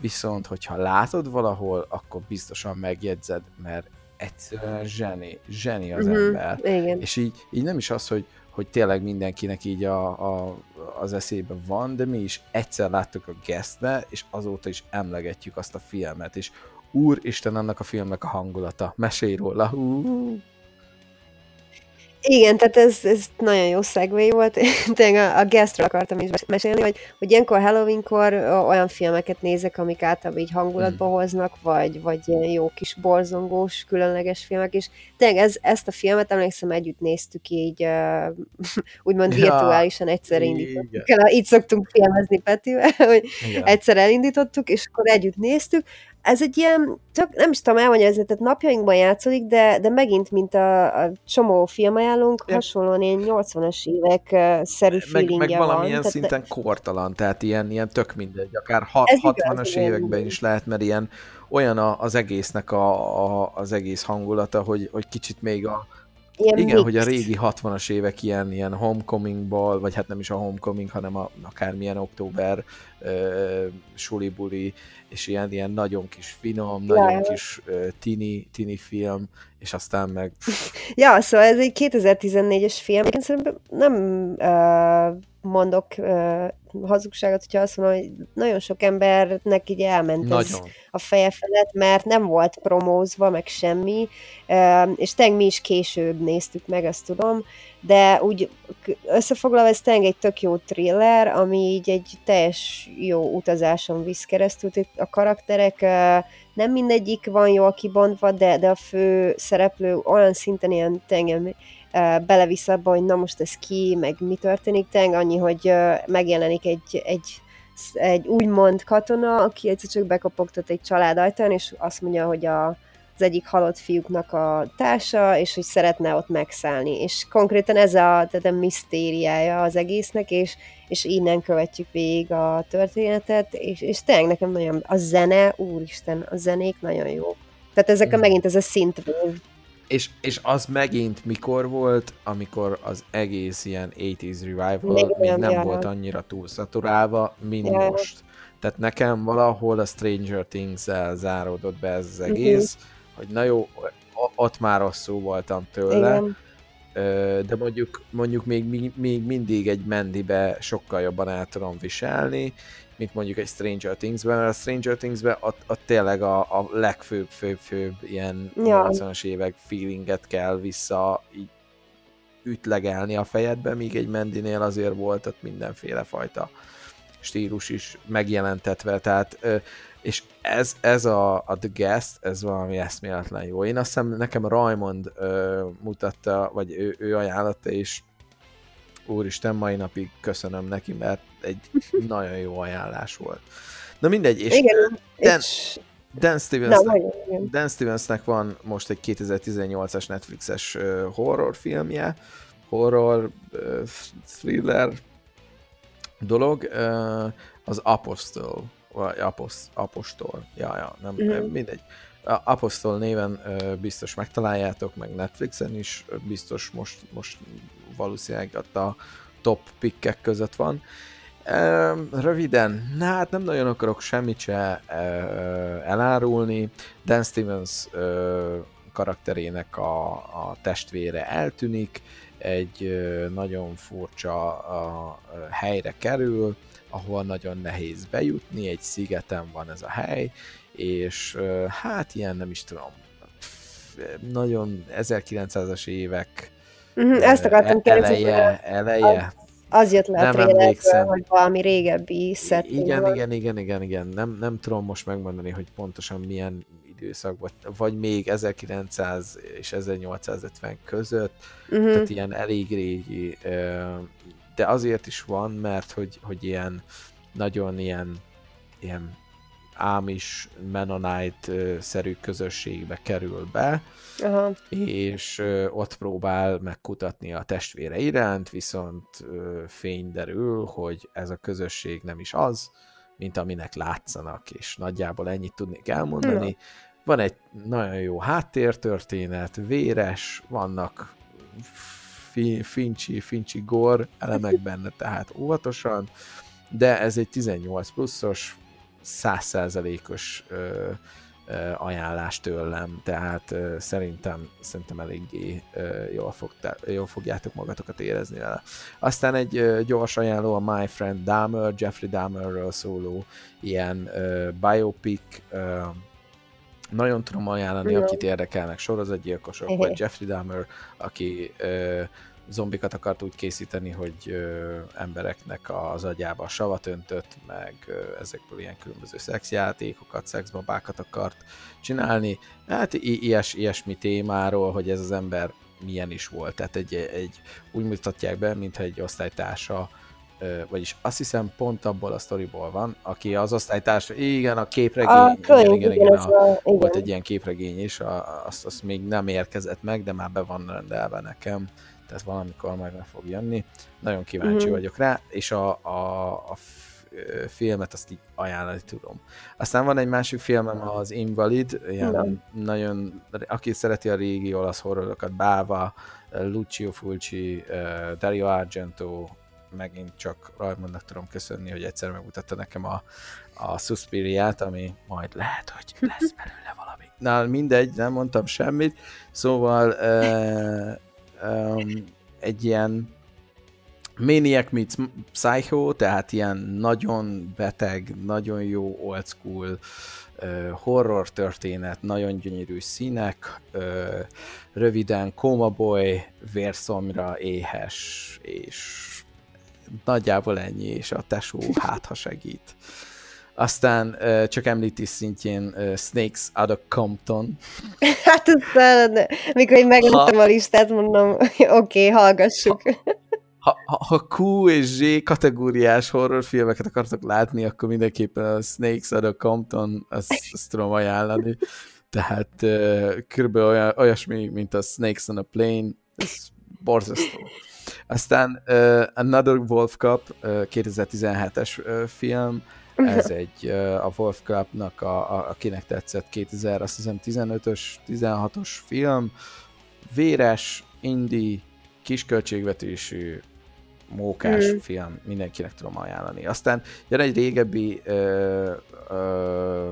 viszont hogyha látod valahol, akkor biztosan megjegyzed, mert egyszerűen zseni, zseni az uh-huh, ember. Igen. És így, így nem is az, hogy, hogy tényleg mindenkinek így a, a, az eszébe van, de mi is egyszer láttuk a guestbe, és azóta is emlegetjük azt a filmet, és úristen annak a filmnek a hangulata. Mesélj róla. Uh. Igen, tehát ez, ez nagyon jó szegvé volt. Tényleg a, a guestről akartam is mesélni, hogy, hogy ilyenkor Halloweenkor olyan filmeket nézek, amik általában így hangulatba hmm. hoznak, vagy, vagy ilyen jó kis borzongós, különleges filmek, és tényleg ez, ezt a filmet emlékszem együtt néztük így uh, úgymond virtuálisan egyszer indítottuk el. Így szoktunk filmezni Petivel, hogy igen. egyszer elindítottuk, és akkor együtt néztük, ez egy ilyen, csak nem is tudom elmagyarázni, tehát napjainkban játszódik, de, de megint, mint a, a csomó filmajánlónk, ja. hasonlóan ilyen 80-as évek szerű meg, meg valamilyen van. szinten tehát, kortalan, tehát ilyen, ilyen tök mindegy, akár ha, 60-as években is lehet, mert ilyen olyan a, az egésznek a, a, az egész hangulata, hogy, hogy kicsit még a, Ilyen Igen, mixed. hogy a régi 60-as évek ilyen, ilyen homecomingból, vagy hát nem is a homecoming, hanem a, akármilyen október uh, sulibuli, és ilyen, ilyen nagyon kis finom, ja. nagyon kis uh, tini, tini film, és aztán meg... ja, szóval ez egy 2014-es film, én szerintem nem uh, mondok uh, hazugságot, hogyha azt mondom, hogy nagyon sok embernek így elment nagyon. ez a feje felett, mert nem volt promózva, meg semmi, és tényleg mi is később néztük meg, ezt tudom, de úgy összefoglalva ez tényleg egy tök jó thriller, ami így egy teljes jó utazáson visz keresztül, a karakterek nem mindegyik van jól kibontva, de, de a fő szereplő olyan szinten ilyen tényleg belevisz abba, hogy na most ez ki, meg mi történik, tényleg annyi, hogy megjelenik egy, egy, egy úgymond katona, aki egyszer csak bekopogtat egy család ajtán, és azt mondja, hogy a, az egyik halott fiúknak a társa, és hogy szeretne ott megszállni. És konkrétan ez a, tehát a misztériája az egésznek, és, és innen követjük végig a történetet, és, és tényleg nekem nagyon, a zene, úristen, a zenék nagyon jó. Tehát ezek a, mm. megint ez a synthwave és, és az megint mikor volt, amikor az egész ilyen 80s revival még, még nem volt annyira túl szaturálva, mint jár. most. Tehát nekem valahol a Stranger Things-el záródott be ez az egész, uh-huh. Hogy na jó, ott már rosszul voltam tőle, Igen. de mondjuk, mondjuk még, még mindig egy mendibe sokkal jobban el tudom viselni, mint mondjuk egy Stranger Things-ben, mert a Stranger Things-ben ott, ott tényleg a, a legfőbb, főbb, főbb ilyen ja. 80-as évek feelinget kell vissza így ütlegelni a fejedbe, míg egy Mendinél azért volt ott mindenféle fajta stílus is megjelentetve, tehát és ez, ez a, a The Guest, ez valami eszméletlen jó. Én azt hiszem, nekem Raymond ö, mutatta, vagy ő, ő ajánlotta, és úristen, mai napig köszönöm neki, mert egy nagyon jó ajánlás volt. Na mindegy, és igen, Dan, és... Dan, Stevensnek, Dan Stevensnek van most egy 2018-as Netflixes uh, horror thriller dolog, az Apostle, vagy Apost, Apostol, ja, ja, nem, mm-hmm. mindegy. A Apostol néven uh, biztos megtaláljátok, meg Netflixen is biztos most, most valószínűleg ott a top pikkek között van. Röviden, na hát nem nagyon akarok semmit se elárulni. Dan Stevens karakterének a, a testvére eltűnik, egy nagyon furcsa a, helyre kerül, ahol nagyon nehéz bejutni, egy szigeten van ez a hely, és hát ilyen nem is tudom, nagyon 1900-as évek uh-huh, ezt akartam eleje, eleje, az jött le nem a emlékszem. hogy valami régebbi setting Igen, igen, igen, igen, igen. Nem, nem tudom most megmondani, hogy pontosan milyen időszak, vagy, vagy még 1900 és 1850 között, uh-huh. tehát ilyen elég régi, de azért is van, mert hogy, hogy ilyen nagyon ilyen, ilyen Amish Mennonite-szerű közösségbe kerül be, Aha. és ott próbál megkutatni a testvére iránt, viszont fény derül, hogy ez a közösség nem is az, mint aminek látszanak, és nagyjából ennyit tudnék elmondani. Ja. Van egy nagyon jó háttértörténet, véres, vannak fincsi, fincsi gor elemek benne, tehát óvatosan, de ez egy 18 pluszos, százszerzelékos ajánlás tőlem, tehát ö, szerintem, szerintem eléggé ö, jól, fogtá, jól fogjátok magatokat érezni vele. Aztán egy ö, gyors ajánló a My Friend Dahmer, Jeffrey Dahmerről szóló ilyen ö, biopic, ö, nagyon tudom ajánlani, akit érdekelnek sorozatgyilkosok, vagy Jeffrey Dahmer, aki ö, zombikat akart úgy készíteni, hogy ö, embereknek az agyába savat öntött, meg ö, ezekből ilyen különböző szexjátékokat, szexbabákat akart csinálni. Hát i- ilyes, ilyesmi témáról, hogy ez az ember milyen is volt. Tehát egy, egy úgy mutatják be, mintha egy osztálytársa vagyis azt hiszem pont abból a sztoriból van, aki az osztálytárs, igen, a képregény, a igen, igen, igen, a, a, igen, volt egy ilyen képregény is, a, azt, azt még nem érkezett meg, de már be van rendelve nekem tehát valamikor majd meg fog jönni. Nagyon kíváncsi mm-hmm. vagyok rá, és a, a, a filmet azt így ajánlani tudom. Aztán van egy másik filmem, az Invalid, ilyen Igen. nagyon, aki szereti a régi olasz horrorokat, Báva, Lucio Fulci, Dario Argento, megint csak Rajmondnak tudom köszönni, hogy egyszer megmutatta nekem a, a Suspiriát, ami majd lehet, hogy lesz belőle valami. Na, mindegy, nem mondtam semmit, szóval um, egy ilyen Maniac meets Psycho, tehát ilyen nagyon beteg, nagyon jó old school uh, horror történet, nagyon gyönyörű színek, uh, röviden Boy, vérszomra, éhes, és nagyjából ennyi, és a tesó hátha segít. Aztán uh, csak említés szintjén uh, Snakes out of Compton. hát aztán, mikor én megláttam ha... a listát, mondom, oké, okay, hallgassuk. Ha, ha, ha Q és Z kategóriás horrorfilmeket akartok látni, akkor mindenképpen a Snakes out of Compton, azt, azt tudom ajánlani. Tehát uh, körülbelül olyan, olyasmi, mint a Snakes on a Plane, ez borzasztó. Aztán uh, Another Wolf Cup, uh, 2017-es uh, film, ez egy a Wolf Clubnak, a, a, akinek tetszett 2000, azt hiszem 15-ös, 16-os film, véres, indi, kisköltségvetésű, mókás mm. film, mindenkinek tudom ajánlani. Aztán jön egy régebbi ö, ö,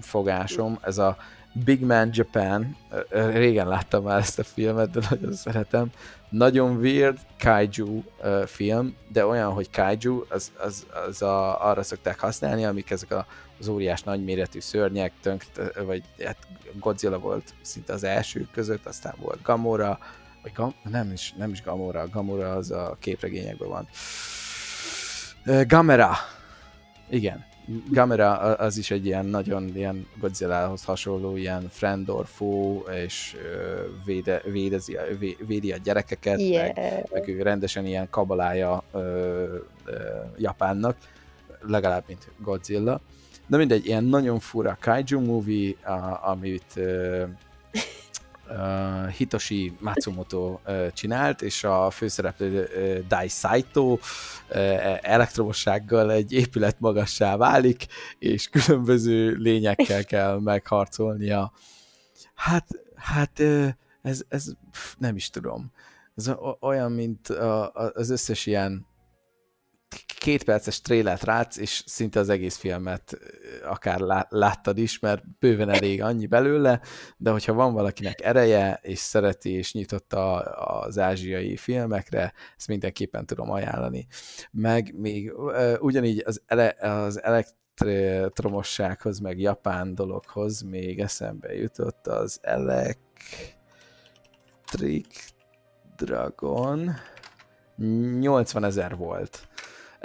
fogásom, ez a Big Man Japan, régen láttam már ezt a filmet, de nagyon szeretem. Nagyon weird kaiju film, de olyan, hogy kaiju, az, az, az a, arra szokták használni, amik ezek a, az óriás nagyméretű szörnyek, tönk, vagy hát Godzilla volt szinte az első között, aztán volt Gamora, vagy Gam, nem is, nem is Gamora, Gamora az a képregényekben van. Gamera, igen, Gamera az is egy ilyen nagyon ilyen Godzilla-hoz hasonló, ilyen friend or foe, és véde, védezi, védi a gyerekeket, yeah. meg, meg ő rendesen ilyen kabalája ö, ö, Japánnak, legalább mint Godzilla. De mindegy, ilyen nagyon fura kaiju movie, a, amit ö, uh, Hitoshi Matsumoto uh, csinált, és a főszereplő uh, Dai Saito uh, elektromossággal egy épület magassá válik, és különböző lényekkel kell megharcolnia. Hát, hát uh, ez, ez nem is tudom. Ez olyan, mint az összes ilyen két perces trélert rátsz, és szinte az egész filmet akár láttad is, mert bőven elég annyi belőle, de hogyha van valakinek ereje, és szereti, és nyitotta az ázsiai filmekre, ezt mindenképpen tudom ajánlani. Meg még ugyanígy az, ele, az elektromossághoz, meg japán dologhoz még eszembe jutott az Electric Dragon 80 ezer volt.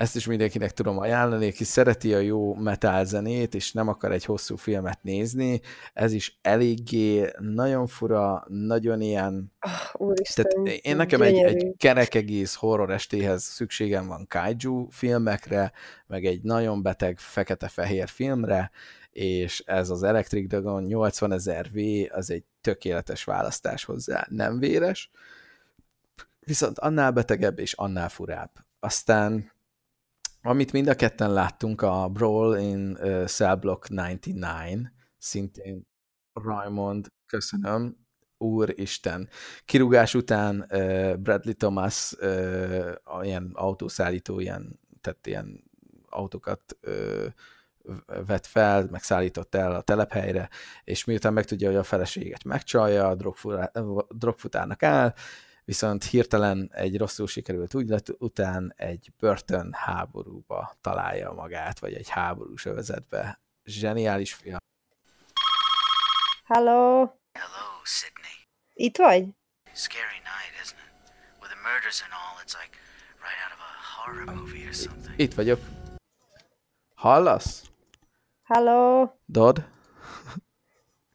Ezt is mindenkinek tudom ajánlani, aki szereti a jó metal zenét, és nem akar egy hosszú filmet nézni. Ez is eléggé nagyon fura, nagyon ilyen... Oh, úristen, Tehát én nekem egy, egy kerek egész horror estéhez szükségem van kaiju filmekre, meg egy nagyon beteg fekete-fehér filmre, és ez az Electric Dragon 80 ezer V, az egy tökéletes választás hozzá. Nem véres, viszont annál betegebb és annál furább. Aztán amit mind a ketten láttunk, a Brawl in uh, Cell Block 99, szintén Raymond, köszönöm, úristen. Kirúgás után uh, Bradley Thomas uh, ilyen autószállító, ilyen, tehát ilyen autókat uh, vett fel, meg szállított el a telephelyre, és miután megtudja, hogy a feleséget megcsalja, drogfutárnak áll, viszont hirtelen egy rosszul sikerült ügylet után egy börtön háborúba találja magát, vagy egy háborús övezetbe. Zseniális film. Hello. Hello, Sydney. Itt vagy? Scary night, isn't it? With the murders and all, it's like right out of a horror movie or something. Itt vagyok. Hallasz? Hello. Dodd?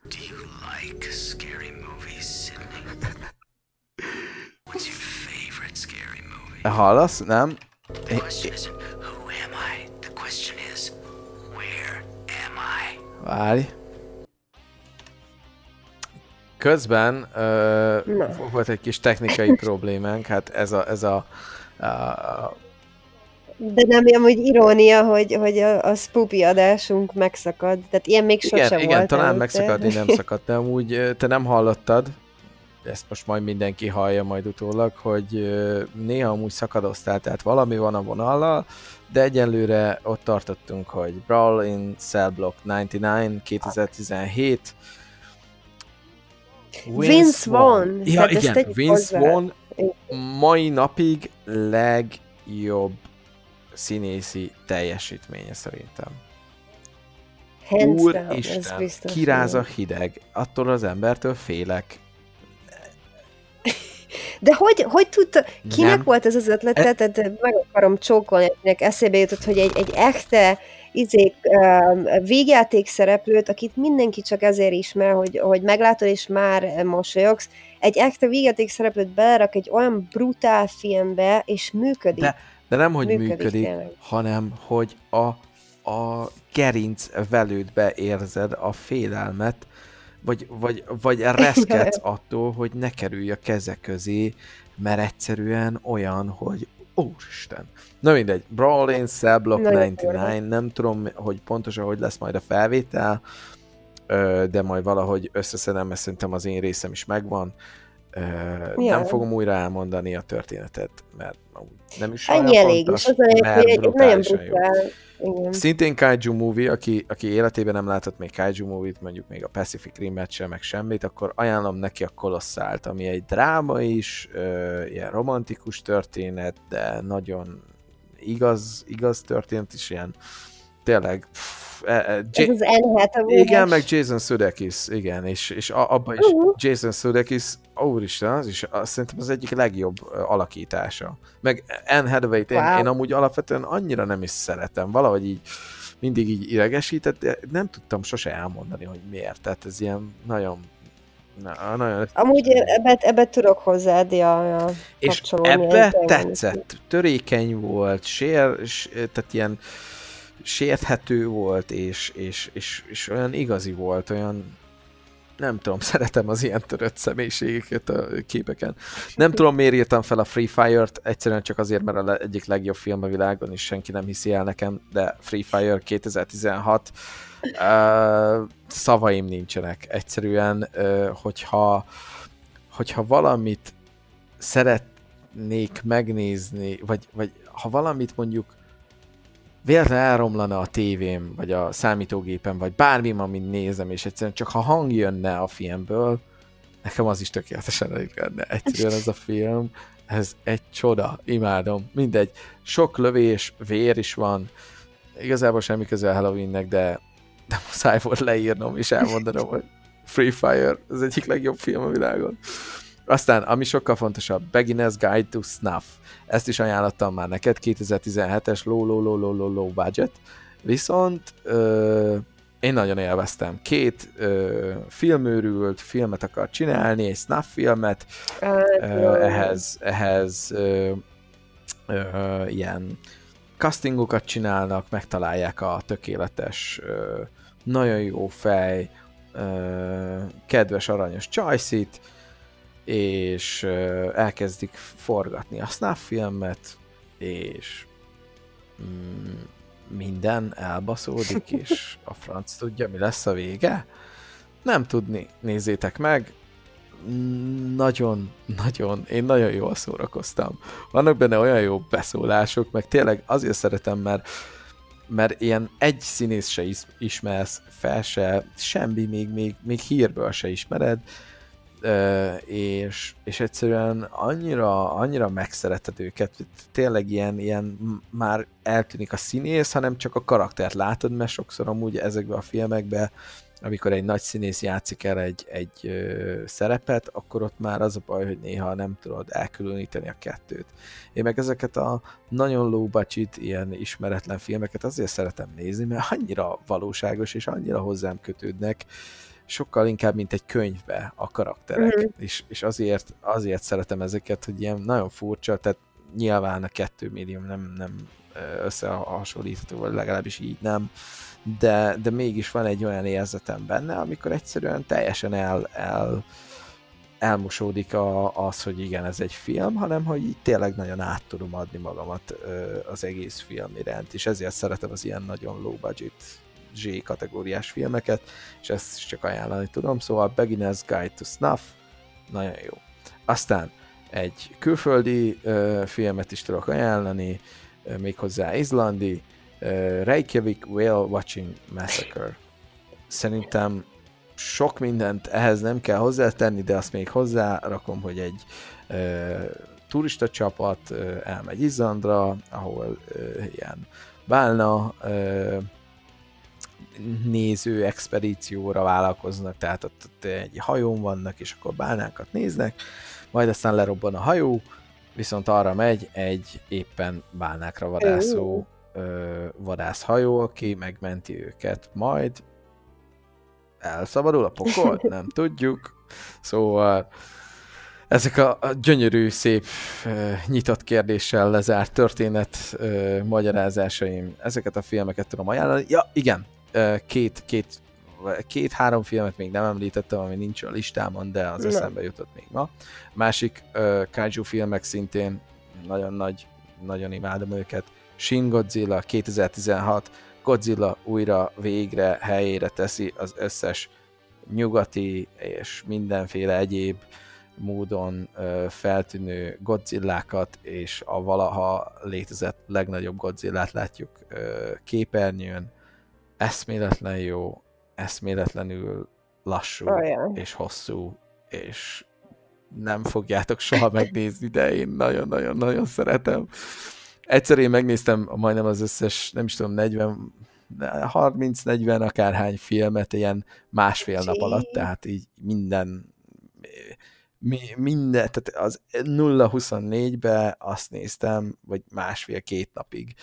Do you like scary am I? Várj. Közben uh, volt egy kis technikai problémánk, hát ez a, ez a, a de nem amúgy irónia, hogy, hogy a, a spoopy adásunk megszakad. Tehát ilyen még igen, sosem igen, volt. talán előtte. megszakadni nem szakadt, de amúgy te nem hallottad, ezt most majd mindenki hallja majd utólag, hogy néha amúgy szakadoztál, tehát valami van a vonallal, de egyelőre ott tartottunk, hogy Brawl in Cell Block 99 2017 Vince, Vince Vaughn. Ja, igen, Vince Vaughn mai napig legjobb színészi teljesítménye szerintem. Úristen, kiráz a hideg, attól az embertől félek. De hogy, hogy tudta, kinek Nem. volt ez az ötlete? Tehát meg akarom csókolni, akinek eszébe jutott, hogy egy, egy echte izé, uh, végjáték szereplőt, akit mindenki csak ezért ismer, hogy, hogy meglátod és már mosolyogsz, egy echte végjáték szereplőt belerak egy olyan brutál filmbe, és működik. De de nem, hogy működik, működik hanem hogy a, a gerinc velődbe érzed a félelmet, vagy, vagy, vagy reszkedsz attól, hogy ne kerülj a keze közé, mert egyszerűen olyan, hogy úristen. Na mindegy, Brawl in Cell Block 99, nem tudom, hogy pontosan hogy lesz majd a felvétel, de majd valahogy összeszedem, mert szerintem az én részem is megvan. Ja. Nem fogom újra elmondani a történetet, mert nem is Ennyi elég, és az egy, egy nagyon brutál. Igen. Szintén kaiju movie, aki, aki életében nem látott még kaiju movie-t, mondjuk még a Pacific Rim-et sem, meg semmit, akkor ajánlom neki a Kolosszált, ami egy dráma is, ö, ilyen romantikus történet, de nagyon igaz, igaz történet is, ilyen tényleg pff, E, e, J- Ez az Igen, meg Jason Sudeikis, igen, és, és abban is uh-huh. Jason Sudeikis, úristen, az is azt szerintem az egyik legjobb alakítása. Meg Anne hathaway wow. én, én amúgy alapvetően annyira nem is szeretem, valahogy így mindig így idegesített, de nem tudtam sose elmondani, hogy miért. Tehát ez ilyen nagyon Na, nagyon... Amúgy ebbe, ebbe tudok hozzád ja, ja, És ebbe tetszett, törékeny volt, sér, tehát ilyen sérthető volt, és, és, és, és olyan igazi volt, olyan nem tudom, szeretem az ilyen törött személyiségeket a képeken. Nem tudom, miért írtam fel a Free Fire-t, egyszerűen csak azért, mert a egyik legjobb film a világon, és senki nem hiszi el nekem, de Free Fire 2016 uh, szavaim nincsenek. Egyszerűen, uh, hogyha, hogyha valamit szeretnék megnézni, vagy, vagy ha valamit mondjuk véletlenül elromlana a tévém, vagy a számítógépen, vagy bármi, amit nézem, és egyszerűen csak ha hang jönne a filmből, nekem az is tökéletesen elég lenne. Egyszerűen ez a film, ez egy csoda, imádom. Mindegy, sok lövés, vér is van, igazából semmi közel Halloweennek, de, de muszáj volt leírnom és elmondanom, hogy Free Fire az egyik legjobb film a világon. Aztán, ami sokkal fontosabb, Beginner's Guide to Snuff. Ezt is ajánlottam már neked, 2017-es low, low, low, low, low, low budget. Viszont ö, én nagyon élveztem. Két ö, filmőrült filmet akar csinálni, egy snuff filmet, ö, ehhez, ehhez ö, ö, ilyen castingokat csinálnak, megtalálják a tökéletes, ö, nagyon jó fej, ö, kedves, aranyos csajszit, és elkezdik forgatni a snuff filmet, és mm, minden elbaszódik, és a franc tudja, mi lesz a vége. Nem tudni, nézzétek meg, nagyon, nagyon, én nagyon jól szórakoztam. Vannak benne olyan jó beszólások, meg tényleg azért szeretem, mert mert ilyen egy színész se ismersz, fel se, semmi, még, még, még hírből se ismered, és, és egyszerűen annyira, annyira megszereted őket, tényleg ilyen, ilyen már eltűnik a színész, hanem csak a karaktert látod, mert sokszor amúgy ezekben a filmekben, amikor egy nagy színész játszik el egy, egy ö, szerepet, akkor ott már az a baj, hogy néha nem tudod elkülöníteni a kettőt. Én meg ezeket a nagyon low budget, ilyen ismeretlen filmeket azért szeretem nézni, mert annyira valóságos és annyira hozzám kötődnek, sokkal inkább, mint egy könyvbe a karakterek, mm-hmm. és, és azért, azért szeretem ezeket, hogy ilyen nagyon furcsa, tehát nyilván a kettő médium nem, nem összehasonlítható, vagy legalábbis így nem, de, de mégis van egy olyan érzetem benne, amikor egyszerűen teljesen el, el elmosódik a, az, hogy igen, ez egy film, hanem hogy így tényleg nagyon át tudom adni magamat az egész film iránt, és ezért szeretem az ilyen nagyon low budget Z kategóriás filmeket, és ezt is csak ajánlani tudom, szóval Beginner's Guide to Snuff, nagyon jó. Aztán egy külföldi uh, filmet is tudok ajánlani, uh, méghozzá izlandi, uh, Reykjavik Whale Watching Massacre. Szerintem sok mindent ehhez nem kell hozzátenni, de azt még hozzárakom, hogy egy uh, turista csapat uh, elmegy Izlandra, ahol uh, ilyen bálna uh, néző expedícióra vállalkoznak, tehát ott, ott egy hajón vannak, és akkor bálnákat néznek, majd aztán lerobban a hajó, viszont arra megy egy éppen bálnákra vadászó ö, vadászhajó, aki megmenti őket, majd elszabadul a pokol? Nem tudjuk. Szóval ezek a, gyönyörű, szép, nyitott kérdéssel lezárt történet magyarázásaim, ezeket a filmeket tudom ajánlani. Ja, igen, két, két, két-három filmet még nem említettem, ami nincs a listámon, de az eszembe jutott még ma. Másik uh, kaiju filmek szintén nagyon nagy, nagyon imádom őket. Shin Godzilla 2016, Godzilla újra végre helyére teszi az összes nyugati és mindenféle egyéb módon feltűnő Godzillákat, és a valaha létezett legnagyobb Godzillát látjuk képernyőn, eszméletlen jó, eszméletlenül lassú oh, yeah. és hosszú, és nem fogjátok soha megnézni, de én nagyon-nagyon-nagyon szeretem. Egyszer én megnéztem majdnem az összes, nem is tudom, 40, 30-40 akárhány filmet ilyen másfél nap alatt, tehát így minden mi, minden, tehát az 0-24-be azt néztem, vagy másfél-két napig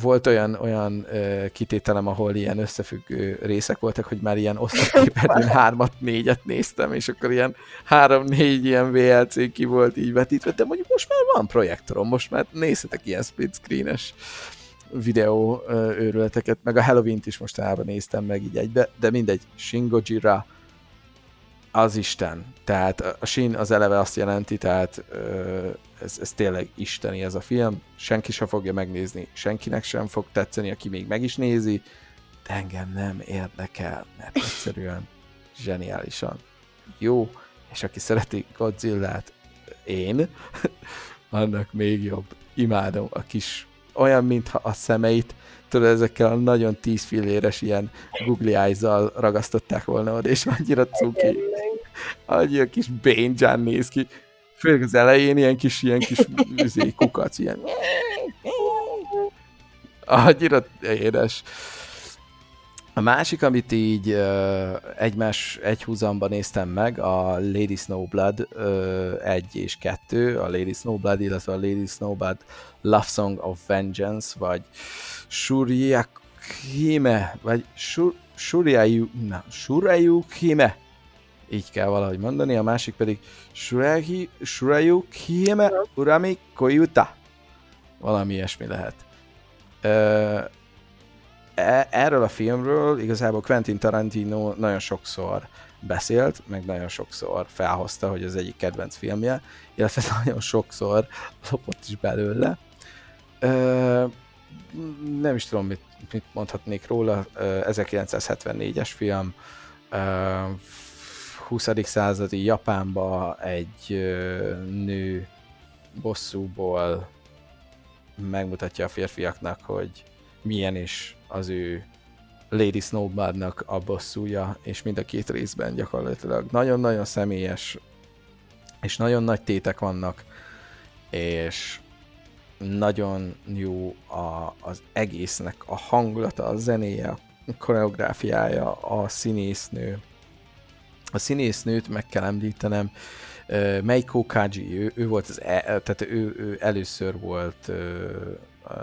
volt olyan, olyan kitételem, ahol ilyen összefüggő részek voltak, hogy már ilyen osztaképernyőn hármat, négyet néztem, és akkor ilyen három-négy ilyen VLC ki volt így vetítve, de mondjuk most már van projektorom, most már nézhetek ilyen split screenes videó őrületeket, meg a Halloween-t is mostanában néztem meg így egybe, de mindegy, Shin Gojira az Isten. Tehát a Shin az eleve azt jelenti, tehát ez, ez tényleg isteni ez a film, senki sem fogja megnézni, senkinek sem fog tetszeni, aki még meg is nézi, de engem nem érdekel, mert egyszerűen zseniálisan jó, és aki szereti Godzilla-t, én, annak még jobb. Imádom a kis olyan, mintha a szemeit tudod, ezekkel a nagyon tízfilléres ilyen googly eyes ragasztották volna oda, és annyira cuki. Annyira kis Bénján néz ki. Főleg az elején ilyen kis, ilyen kis üzé, kukac, ilyen. Annyira édes. A másik, amit így uh, egymás egyhúzamban néztem meg, a Lady Snowblood uh, 1 és 2, a Lady Snowblood, illetve a Lady Snowblood Love Song of Vengeance, vagy Shuriakime, vagy Shur, Shuryayu, na, Shurayukime, így kell valahogy mondani, a másik pedig Shurayi, Shurayukime Urami Koyuta. Valami ilyesmi lehet. Uh, erről a filmről igazából Quentin Tarantino nagyon sokszor beszélt, meg nagyon sokszor felhozta, hogy az egyik kedvenc filmje, illetve nagyon sokszor lopott is belőle. Ö, nem is tudom, mit, mit mondhatnék róla. 1974-es film, 20. századi Japánba egy nő bosszúból megmutatja a férfiaknak, hogy milyen is az ő Lady Snowbloodnak a bosszúja, és mind a két részben gyakorlatilag nagyon-nagyon személyes, és nagyon nagy tétek vannak, és nagyon jó a, az egésznek a hangulata, a zenéje, a koreográfiája, a színésznő. A színésznőt meg kell említenem, uh, Meiko Kaji, ő, ő volt az, e, tehát ő, ő először volt uh,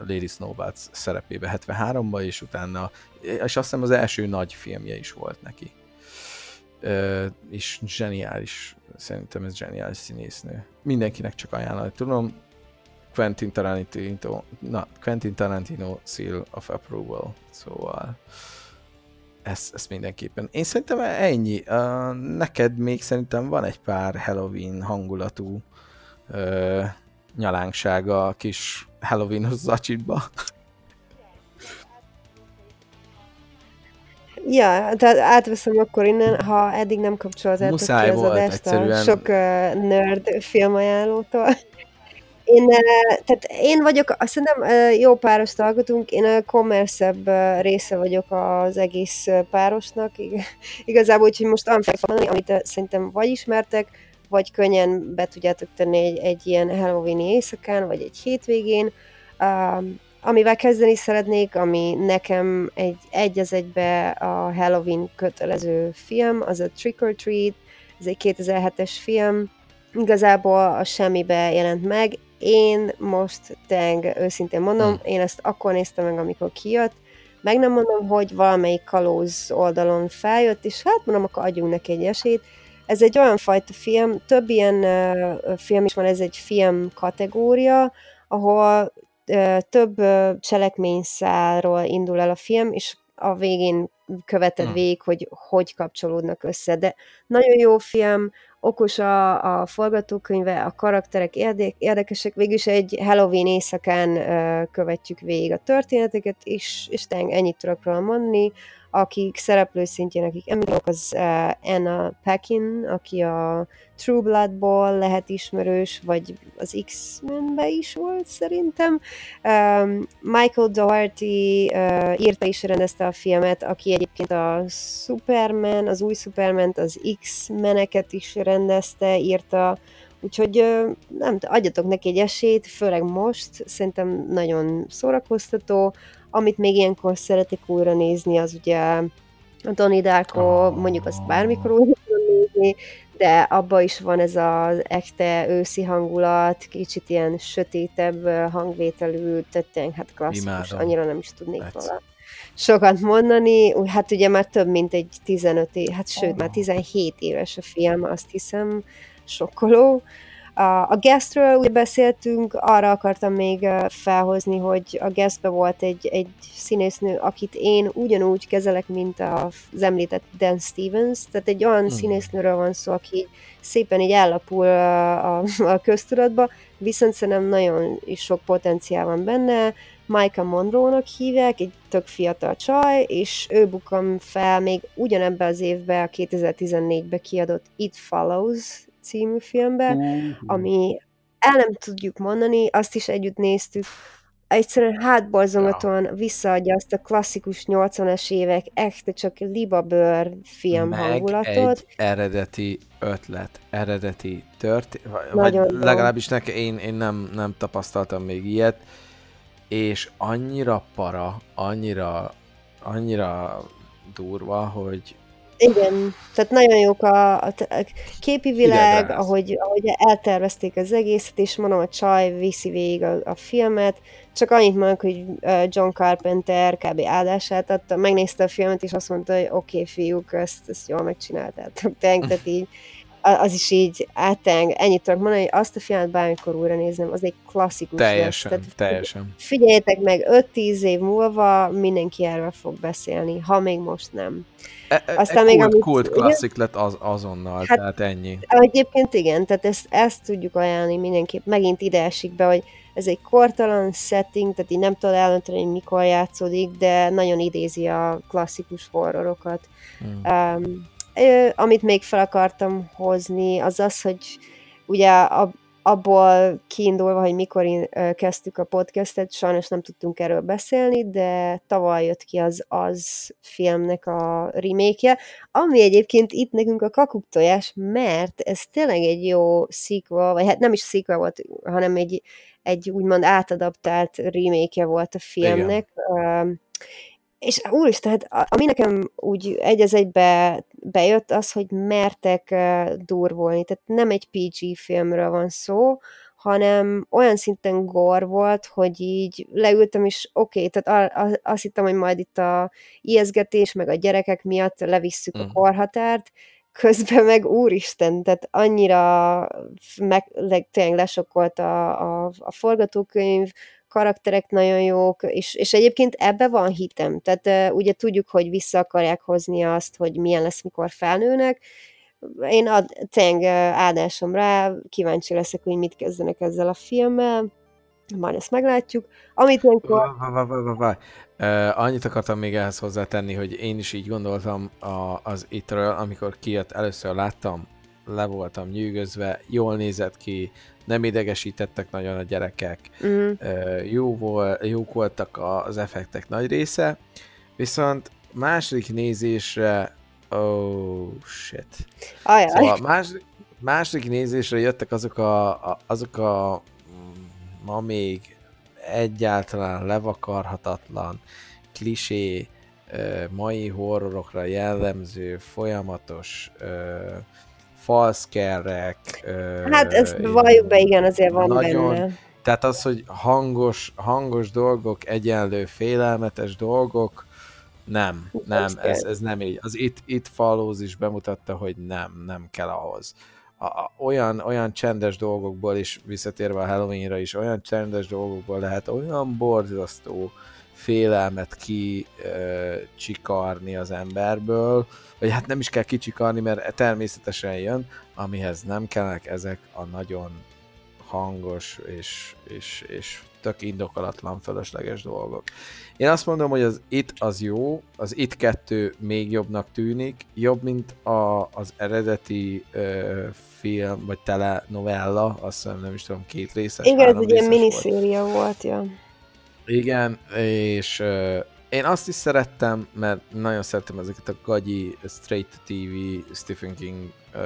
Lady Snowblood szerepébe 73-ban, és utána, és azt hiszem az első nagy filmje is volt neki. Uh, és zseniális, szerintem ez zseniális színésznő. Mindenkinek csak ajánlani tudom. Quentin Tarantino, na, Quentin Tarantino Seal of Approval, szóval ezt, ezt mindenképpen. Én szerintem ennyi. Uh, neked még szerintem van egy pár Halloween hangulatú uh, nyalánksága a kis Halloween zacsitba. Ja, tehát átveszem akkor innen, ha eddig nem kapcsoltátok ki az adást a sok uh, nerd filmajánlótól. Én, tehát én vagyok, azt szerintem jó páros alkotunk, én a kommerszebb része vagyok az egész párosnak, igazából, úgyhogy most amit, amit szerintem vagy ismertek, vagy könnyen be tudjátok tenni egy, egy ilyen Halloween éjszakán, vagy egy hétvégén. Uh, amivel kezdeni szeretnék, ami nekem egy, egy az egybe a Halloween kötelező film, az a Trick or Treat, ez egy 2007-es film, igazából a semmibe jelent meg. Én most teng, őszintén mondom, hmm. én ezt akkor néztem meg, amikor kijött, meg nem mondom, hogy valamelyik kalóz oldalon feljött, és hát mondom, akkor adjunk neki egy esélyt. Ez egy olyan fajta film, több ilyen uh, film is van, ez egy film kategória, ahol uh, több uh, cselekményszáról indul el a film, és a végén követed hmm. végig, hogy hogy kapcsolódnak össze. De nagyon jó film, okos a, a forgatókönyve, a karakterek érdek, érdekesek, végülis egy Halloween éjszakán uh, követjük végig a történeteket, és, és ennyit tudok róla mondani akik szereplő szintjén, akik említek, az uh, Anna Paquin, aki a True Bloodból lehet ismerős, vagy az X-Men-be is volt szerintem. Um, Michael Doherty uh, írta és rendezte a filmet, aki egyébként a Superman, az új superman az X-meneket is rendezte, írta, Úgyhogy nem, adjatok neki egy esélyt, főleg most, szerintem nagyon szórakoztató. Amit még ilyenkor szeretek újra nézni, az ugye a Donnie Darko, oh. mondjuk azt bármikor újra nézni, de abban is van ez az ekte őszi hangulat, kicsit ilyen sötétebb hangvételű, tehát hát klasszikus, Imádom. annyira nem is tudnék róla sokat mondani, hát ugye már több mint egy 15 év, hát sőt, már 17 éves a film, azt hiszem, sokkoló. A, a guestről úgy beszéltünk, arra akartam még felhozni, hogy a guestbe volt egy, egy színésznő, akit én ugyanúgy kezelek, mint az említett Dan Stevens, tehát egy olyan mm. színésznőről van szó, aki szépen így ellapul a, a, a köztudatba, viszont szerintem nagyon is sok potenciál van benne, Micah Monroe-nak hívják, egy tök fiatal csaj, és ő bukam fel még ugyanebben az évben, a 2014-ben kiadott It Follows című filmbe, uh-huh. ami el nem tudjuk mondani, azt is együtt néztük, egyszerűen hátborzongatóan ja. visszaadja azt a klasszikus 80-as évek echte csak libabőr film Meg hangulatot. egy eredeti ötlet, eredeti tört, vagy legalábbis nekem én, én nem, nem tapasztaltam még ilyet, és annyira para, annyira, annyira durva, hogy Igen, tehát nagyon jók a, a, a képi világ, Idegrász. ahogy, ahogy eltervezték az egészet, és mondom, a csaj viszi végig a, a filmet, csak annyit mondok, hogy John Carpenter kb. áldását adta, megnézte a filmet, és azt mondta, hogy oké, okay, fiúk, ezt, ezt jól megcsináltátok, tehát így, az is így áteng, ennyit tudok mondani, hogy azt a filmet bármikor újra néznem, az egy klasszikus lesz. teljesen, Tehát teljesen. Figyeljétek meg, 5-10 év múlva mindenki erről fog beszélni, ha még most nem. E, e, Aztán egy még kult, amit- kult klasszik lett az, azonnal, Hát- tehát ennyi. Egyébként igen, tehát ezt, ezt tudjuk ajánlani mindenképp. Megint ide esik be, hogy ez egy kortalan setting, tehát így nem tudod eldönteni, hogy mikor játszódik, de nagyon idézi a klasszikus horrorokat. Hmm. Um, ö, amit még fel akartam hozni, az az, hogy ugye a, abból kiindulva, hogy mikor in, ö, kezdtük a podcastet, sajnos nem tudtunk erről beszélni, de tavaly jött ki az Az filmnek a remake ami egyébként itt nekünk a kakuktojás, mert ez tényleg egy jó sequel, vagy hát nem is sequel volt, hanem egy, egy úgymond átadaptált remake volt a filmnek. Um, és úristen, hát ami nekem úgy egy az egybe bejött az, hogy mertek durvolni. Tehát nem egy PG filmről van szó, hanem olyan szinten gor volt, hogy így leültem, és oké, okay, tehát azt hittem, hogy majd itt a ijeszgetés, meg a gyerekek miatt levisszük Mhm. a korhatárt, közben meg úristen, tehát annyira meg, le, tényleg lesokkolt a, a, a forgatókönyv, karakterek nagyon jók, és, és egyébként ebbe van hitem. Tehát ugye tudjuk, hogy vissza akarják hozni azt, hogy milyen lesz, mikor felnőnek. Én ad, tényleg áldásom rá, kíváncsi leszek, hogy mit kezdenek ezzel a filmmel, majd ezt meglátjuk. Amit ilyenkor... Uh, annyit akartam még ehhez hozzátenni, hogy én is így gondoltam a, az itről, amikor kijött, először láttam, le voltam nyűgözve, jól nézett ki, nem idegesítettek nagyon a gyerekek, Mm, jó vol, jók voltak az effektek nagy része, viszont második nézésre, oh shit. ajaj, Szóval más, második nézésre jöttek azok a, a, azok a ma még egyáltalán levakarhatatlan, klisé, mai horrorokra jellemző, folyamatos ö, hát ezt valljuk be, igen, azért van nagyon, benne. Tehát az, hogy hangos, hangos dolgok, egyenlő félelmetes dolgok, nem, nem, ez, ez nem így. Az It, It Follows is bemutatta, hogy nem, nem kell ahhoz. A, a, olyan, olyan csendes dolgokból is, visszatérve a Halloweenra is, olyan csendes dolgokból lehet olyan borzasztó félelmet ki ö, csikarni az emberből, vagy hát nem is kell kicsikarni, mert természetesen jön, amihez nem kellnek ezek a nagyon hangos és, és, és tök indokolatlan fölösleges dolgok. Én azt mondom, hogy az It az jó, az It 2 még jobbnak tűnik, jobb, mint a, az eredeti ö, film, vagy telenovella, azt hiszem nem is tudom, két részes, Igen, ez egy ilyen miniszéria volt, ja. Igen, és uh, én azt is szerettem, mert nagyon szerettem ezeket a gagyi, straight TV, Stephen King uh,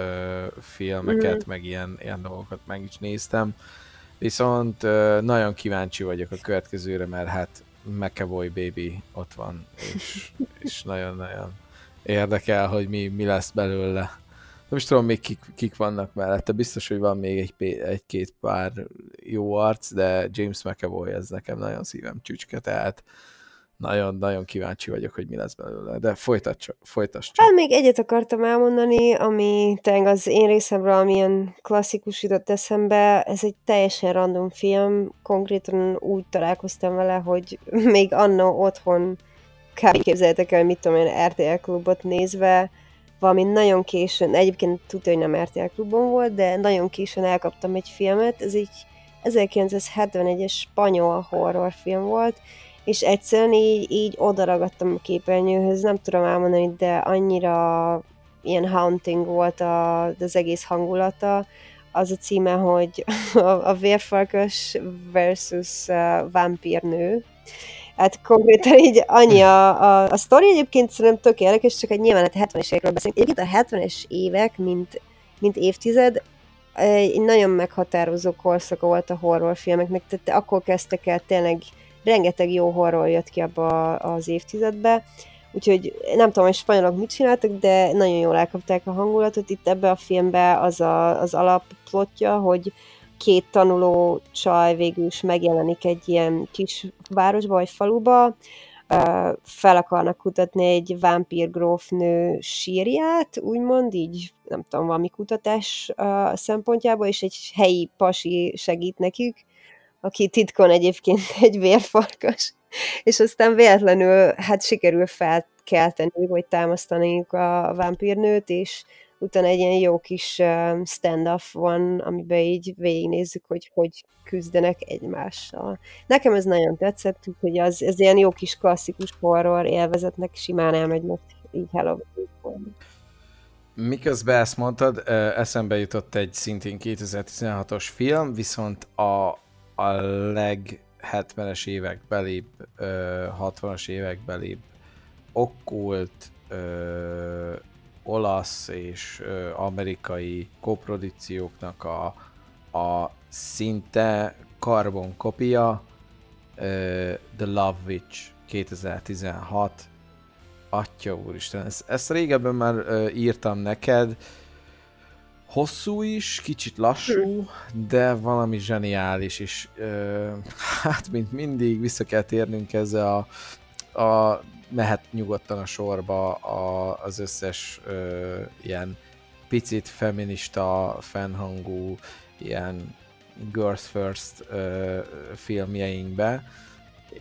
filmeket, Mhm. meg ilyen, ilyen dolgokat meg is néztem. Viszont uh, nagyon kíváncsi vagyok a következőre, mert hát McAvoy Baby ott van, és, és nagyon-nagyon érdekel, hogy mi, mi lesz belőle. Nem is tudom még kik, kik vannak mellette, biztos, hogy van még egy, egy-két pár jó arc, de James McAvoy ez nekem nagyon szívem csücske, tehát nagyon-nagyon kíváncsi vagyok, hogy mi lesz belőle, de folytass, folytass csak. Hát még egyet akartam elmondani, ami tényleg az én részemről, amilyen klasszikus jutott eszembe, ez egy teljesen random film, konkrétan úgy találkoztam vele, hogy még annó otthon kb. képzeljétek el, mit tudom én, RTL klubot nézve, valami nagyon későn, egyébként tudja, hogy nem RTL klubon volt, de nagyon későn elkaptam egy filmet, ez egy 1971-es spanyol horrorfilm volt, és egyszerűen így, így odaragadtam a képernyőhöz, nem tudom elmondani, de annyira ilyen haunting volt a, az egész hangulata, az a címe, hogy a, a vérfarkas versus uh, vámpírnő. Hát konkrétan így annyi a, a, a sztori egyébként szerintem tök érdekes, csak egy nyilván a 70-es évekről beszélünk. Egyébként a 70-es évek, mint, mint évtized, egy nagyon meghatározó korszaka volt a horrorfilmeknek, tehát akkor kezdtek el tényleg rengeteg jó horror jött ki abba az évtizedbe, úgyhogy nem tudom, hogy spanyolok mit csináltak, de nagyon jól elkapták a hangulatot. Itt ebbe a filmbe az a, az alapplotja, hogy két tanuló csaj végül is megjelenik egy ilyen kis városba vagy faluba, fel akarnak kutatni egy vámpírgrófnő sírját, úgymond, így nem tudom, valami kutatás szempontjából, és egy helyi pasi segít nekik, aki titkon egyébként egy vérfarkas, és aztán véletlenül hát sikerül felkelteni, vagy támasztaniuk a vámpírnőt, és utána egy ilyen jó kis stand-off van, amiben így végignézzük, hogy hogy küzdenek egymással. Nekem ez nagyon tetszett, hogy az, ez ilyen jó kis klasszikus horror élvezetnek simán elmegy így Halloween. Miközben ezt mondtad, eszembe jutott egy szintén 2016-os film, viszont a, a leg 70-es évek belébb, 60-as évek belébb okkult olasz és amerikai koprodukcióknak a, a szinte karbon kopia, The Love Witch 2016. Atya úristen, ezt, ezt régebben már írtam neked, hosszú is, kicsit lassú, de valami zseniális, és hát mint mindig vissza kell térnünk ezzel a, a mehet nyugodtan a sorba a, az összes ö, ilyen picit feminista, fennhangú, ilyen Girls First ö, filmjeinkbe,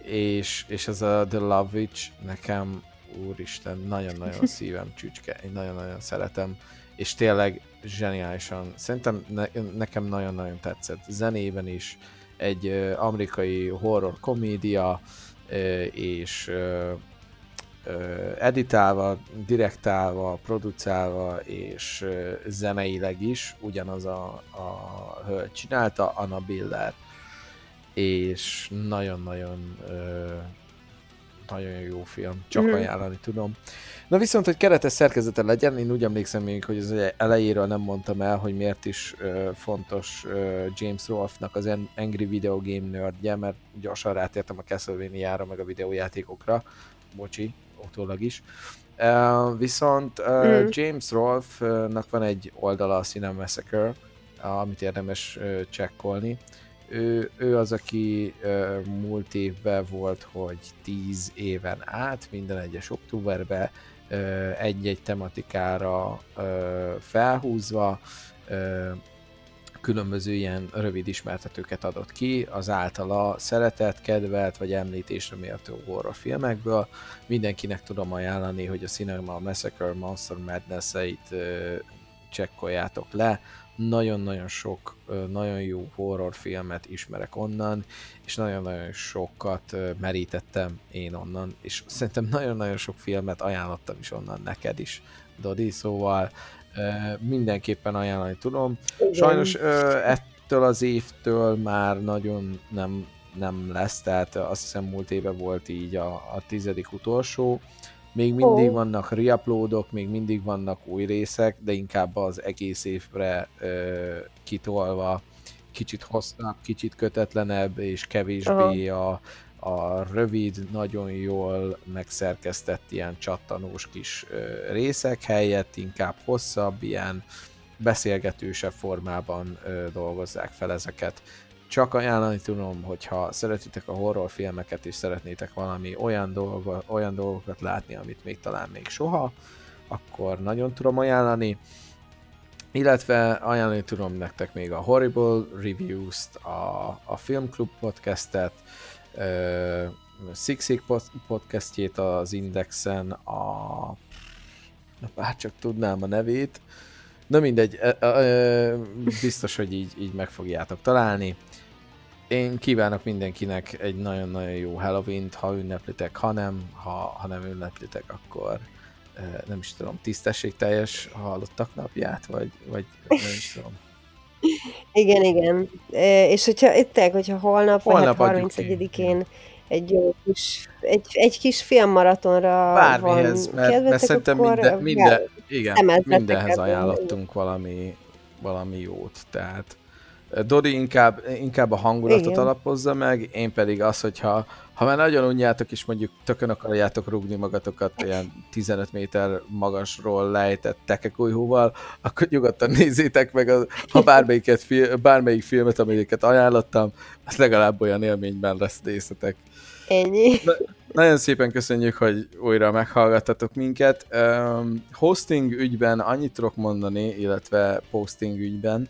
és, és ez a The Love Witch nekem, úristen, nagyon-nagyon szívem csücske, én nagyon-nagyon szeretem, és tényleg zseniálisan, szerintem ne, nekem nagyon-nagyon tetszett, zenében is, egy amerikai horror komédia, és editálva, direktálva, producálva és zeneileg is ugyanaz a, a hölgy csinálta, Anna Biller, és nagyon-nagyon nagyon jó film, csak mm. ajánlani tudom. Na viszont, hogy keretes szerkezete legyen, én úgy emlékszem még, hogy az elejéről nem mondtam el, hogy miért is uh, fontos uh, James Rolfe-nak az Angry Video Game nerdje, mert gyorsan rátértem a Castlevania-ra, meg a videójátékokra, bocsi, utólag is. Uh, viszont uh, mm. James Rolfe-nak van egy oldala, a Cinema Massacre, amit érdemes uh, csekkolni. Ő, ő az, aki uh, múlt évben volt, hogy 10 éven át, minden egyes októberben uh, egy-egy tematikára uh, felhúzva uh, különböző ilyen rövid ismertetőket adott ki az általa szeretett, kedvelt vagy említésre méltó horrorfilmekből. Mindenkinek tudom ajánlani, hogy a Cinema Massacre Monster Madness-eit csekkoljátok le. Nagyon-nagyon sok, nagyon jó horrorfilmet ismerek onnan, és nagyon-nagyon sokat merítettem én onnan, és szerintem nagyon-nagyon sok filmet ajánlottam is onnan neked is, Dodi, szóval mindenképpen ajánlani tudom. Sajnos ettől az évtől már nagyon nem, nem lesz, tehát azt hiszem múlt éve volt így a, a tizedik utolsó. Még mindig oh. vannak reuploadok, még mindig vannak új részek, de inkább az egész évre ö, kitolva, kicsit hosszabb, kicsit kötetlenebb, és kevésbé a, a rövid, nagyon jól megszerkesztett ilyen csattanós kis részek helyett inkább hosszabb, ilyen beszélgetősebb formában dolgozzák fel ezeket. Csak ajánlani tudom, hogyha szeretitek a horrorfilmeket és szeretnétek valami olyan, dolgo, olyan dolgokat látni, amit még talán még soha, akkor nagyon tudom ajánlani. Illetve ajánlani tudom nektek még a Horrible Reviews-t, a, a Filmklub podcastet, Six podcastjét az Indexen, a na bár csak tudnám a nevét, na mindegy, biztos, hogy így, így meg fogjátok találni. Én kívánok mindenkinek egy nagyon-nagyon jó Halloween-t, ha ünneplitek, ha nem, ha, ha nem ünneplitek, akkor nem is tudom, tisztességteljes hallottak napját, vagy, vagy nem is tudom. Igen, igen. És hogyha itt hogyha holnap, Holnap vagy hát ki. 31-én egy jó kis, egy, egy kis filmmaratonra Bármihez, van mert, mert kedvetek, szerintem akkor minden, minden, igen, mindenhez ajánlottunk valami, valami jót. Tehát eh, Dori inkább, inkább a hangulatot Igen. alapozza meg, én pedig az, hogyha ha már nagyon unjátok, és mondjuk tökön akarjátok rúgni magatokat ilyen 15 méter magasról lejtett tekekújhúval, akkor nyugodtan nézzétek meg, a, ha bármelyiket, bármelyik filmet, amelyiket ajánlottam, az legalább olyan élményben lesz részletek. Ennyi. Nagyon szépen köszönjük, hogy újra meghallgattatok minket. Um, hosting ügyben annyit tudok mondani, illetve posting ügyben,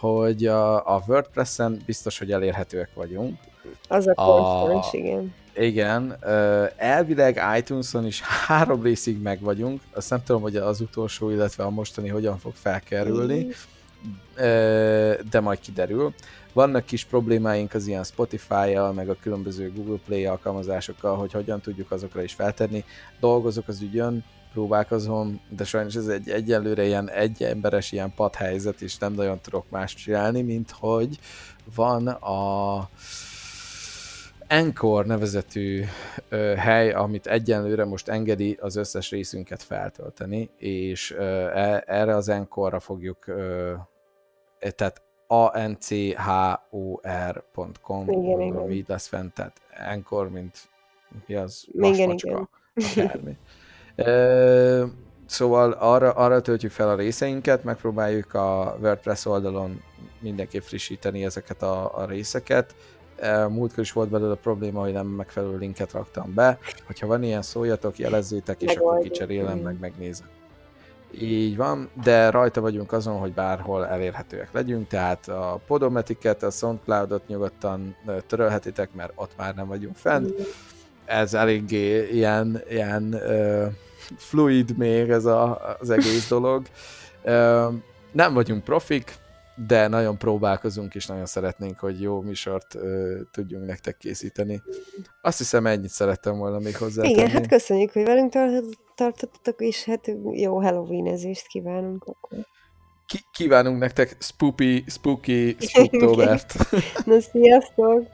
hogy a, a WordPress-en biztos, hogy elérhetőek vagyunk. Az a A- konstans, igen. Igen, elvileg iTunes-on is három részig meg vagyunk. Azt nem tudom, hogy az utolsó, illetve a mostani hogyan fog felkerülni, ö, de majd kiderül. Vannak kis problémáink az ilyen Spotify-jal, meg a különböző Google Play alkalmazásokkal, hogy hogyan tudjuk azokra is feltenni. Dolgozok az ügyön, próbálkozom, de sajnos ez egy egyenlőre ilyen egy emberes ilyen padhelyzet, és nem nagyon tudok más csinálni, mint hogy van a Encore nevezetű ö, hely, amit egyenlőre most engedi az összes részünket feltölteni, és ö, e, erre az Encore-ra fogjuk, ö, e, tehát anchor.com, Igen, igen. így lesz fent, tehát Encore, mint mi az? Igen, Vasmacska, akármi. Ö, Szóval arra, arra töltjük fel a részeinket, megpróbáljuk a WordPress oldalon mindenképp frissíteni ezeket a, a részeket. Múltkor is volt belőle a probléma, hogy nem megfelelő linket raktam be. Hogyha van ilyen, szóljatok, jelezzétek, és akkor kicserélem, meg megnézem. Így van, de rajta vagyunk azon, hogy bárhol elérhetőek legyünk, tehát a Podometiket, a Soundcloudot nyugodtan törölhetitek, mert ott már nem vagyunk fent. Ez eléggé ilyen, ilyen ö, fluid még ez a, az egész dolog. Nem vagyunk profik, de nagyon próbálkozunk, és nagyon szeretnénk, hogy jó műsort ö, tudjunk nektek készíteni. Azt hiszem, ennyit szerettem volna még hozzá. Igen, hát köszönjük, hogy velünk tar- tartottatok, és hát jó Halloween-ezést kívánunk akkor. Ki- kívánunk nektek spoopy, spooky, spooktovert. Na, sziasztok!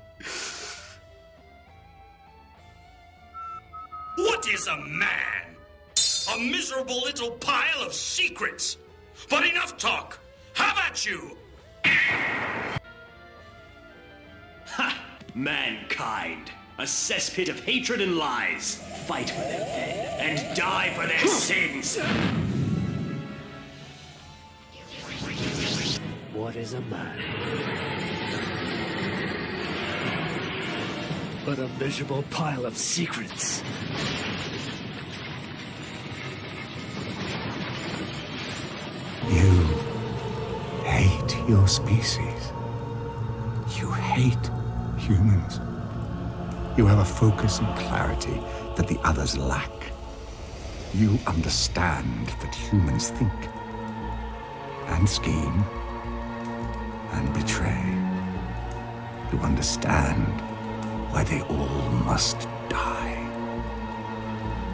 What is a man? A miserable little pile of secrets. But enough talk. How about you? Ha! Mankind, a cesspit of hatred and lies. Fight for them and die for their sins. What is a man? But a miserable pile of secrets. You hate your species. You hate humans. You have a focus and clarity that the others lack. You understand that humans think and scheme and betray. You understand why they all must die.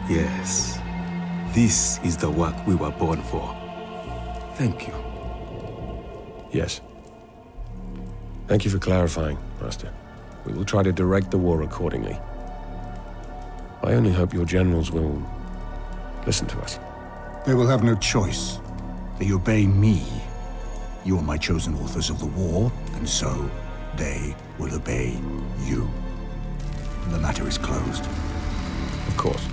Yes, this is the work we were born for. Thank you. Yes. Thank you for clarifying, Master. We will try to direct the war accordingly. I only hope your generals will listen to us. They will have no choice. They obey me. You are my chosen authors of the war, and so they will obey you. The matter is closed. Of course.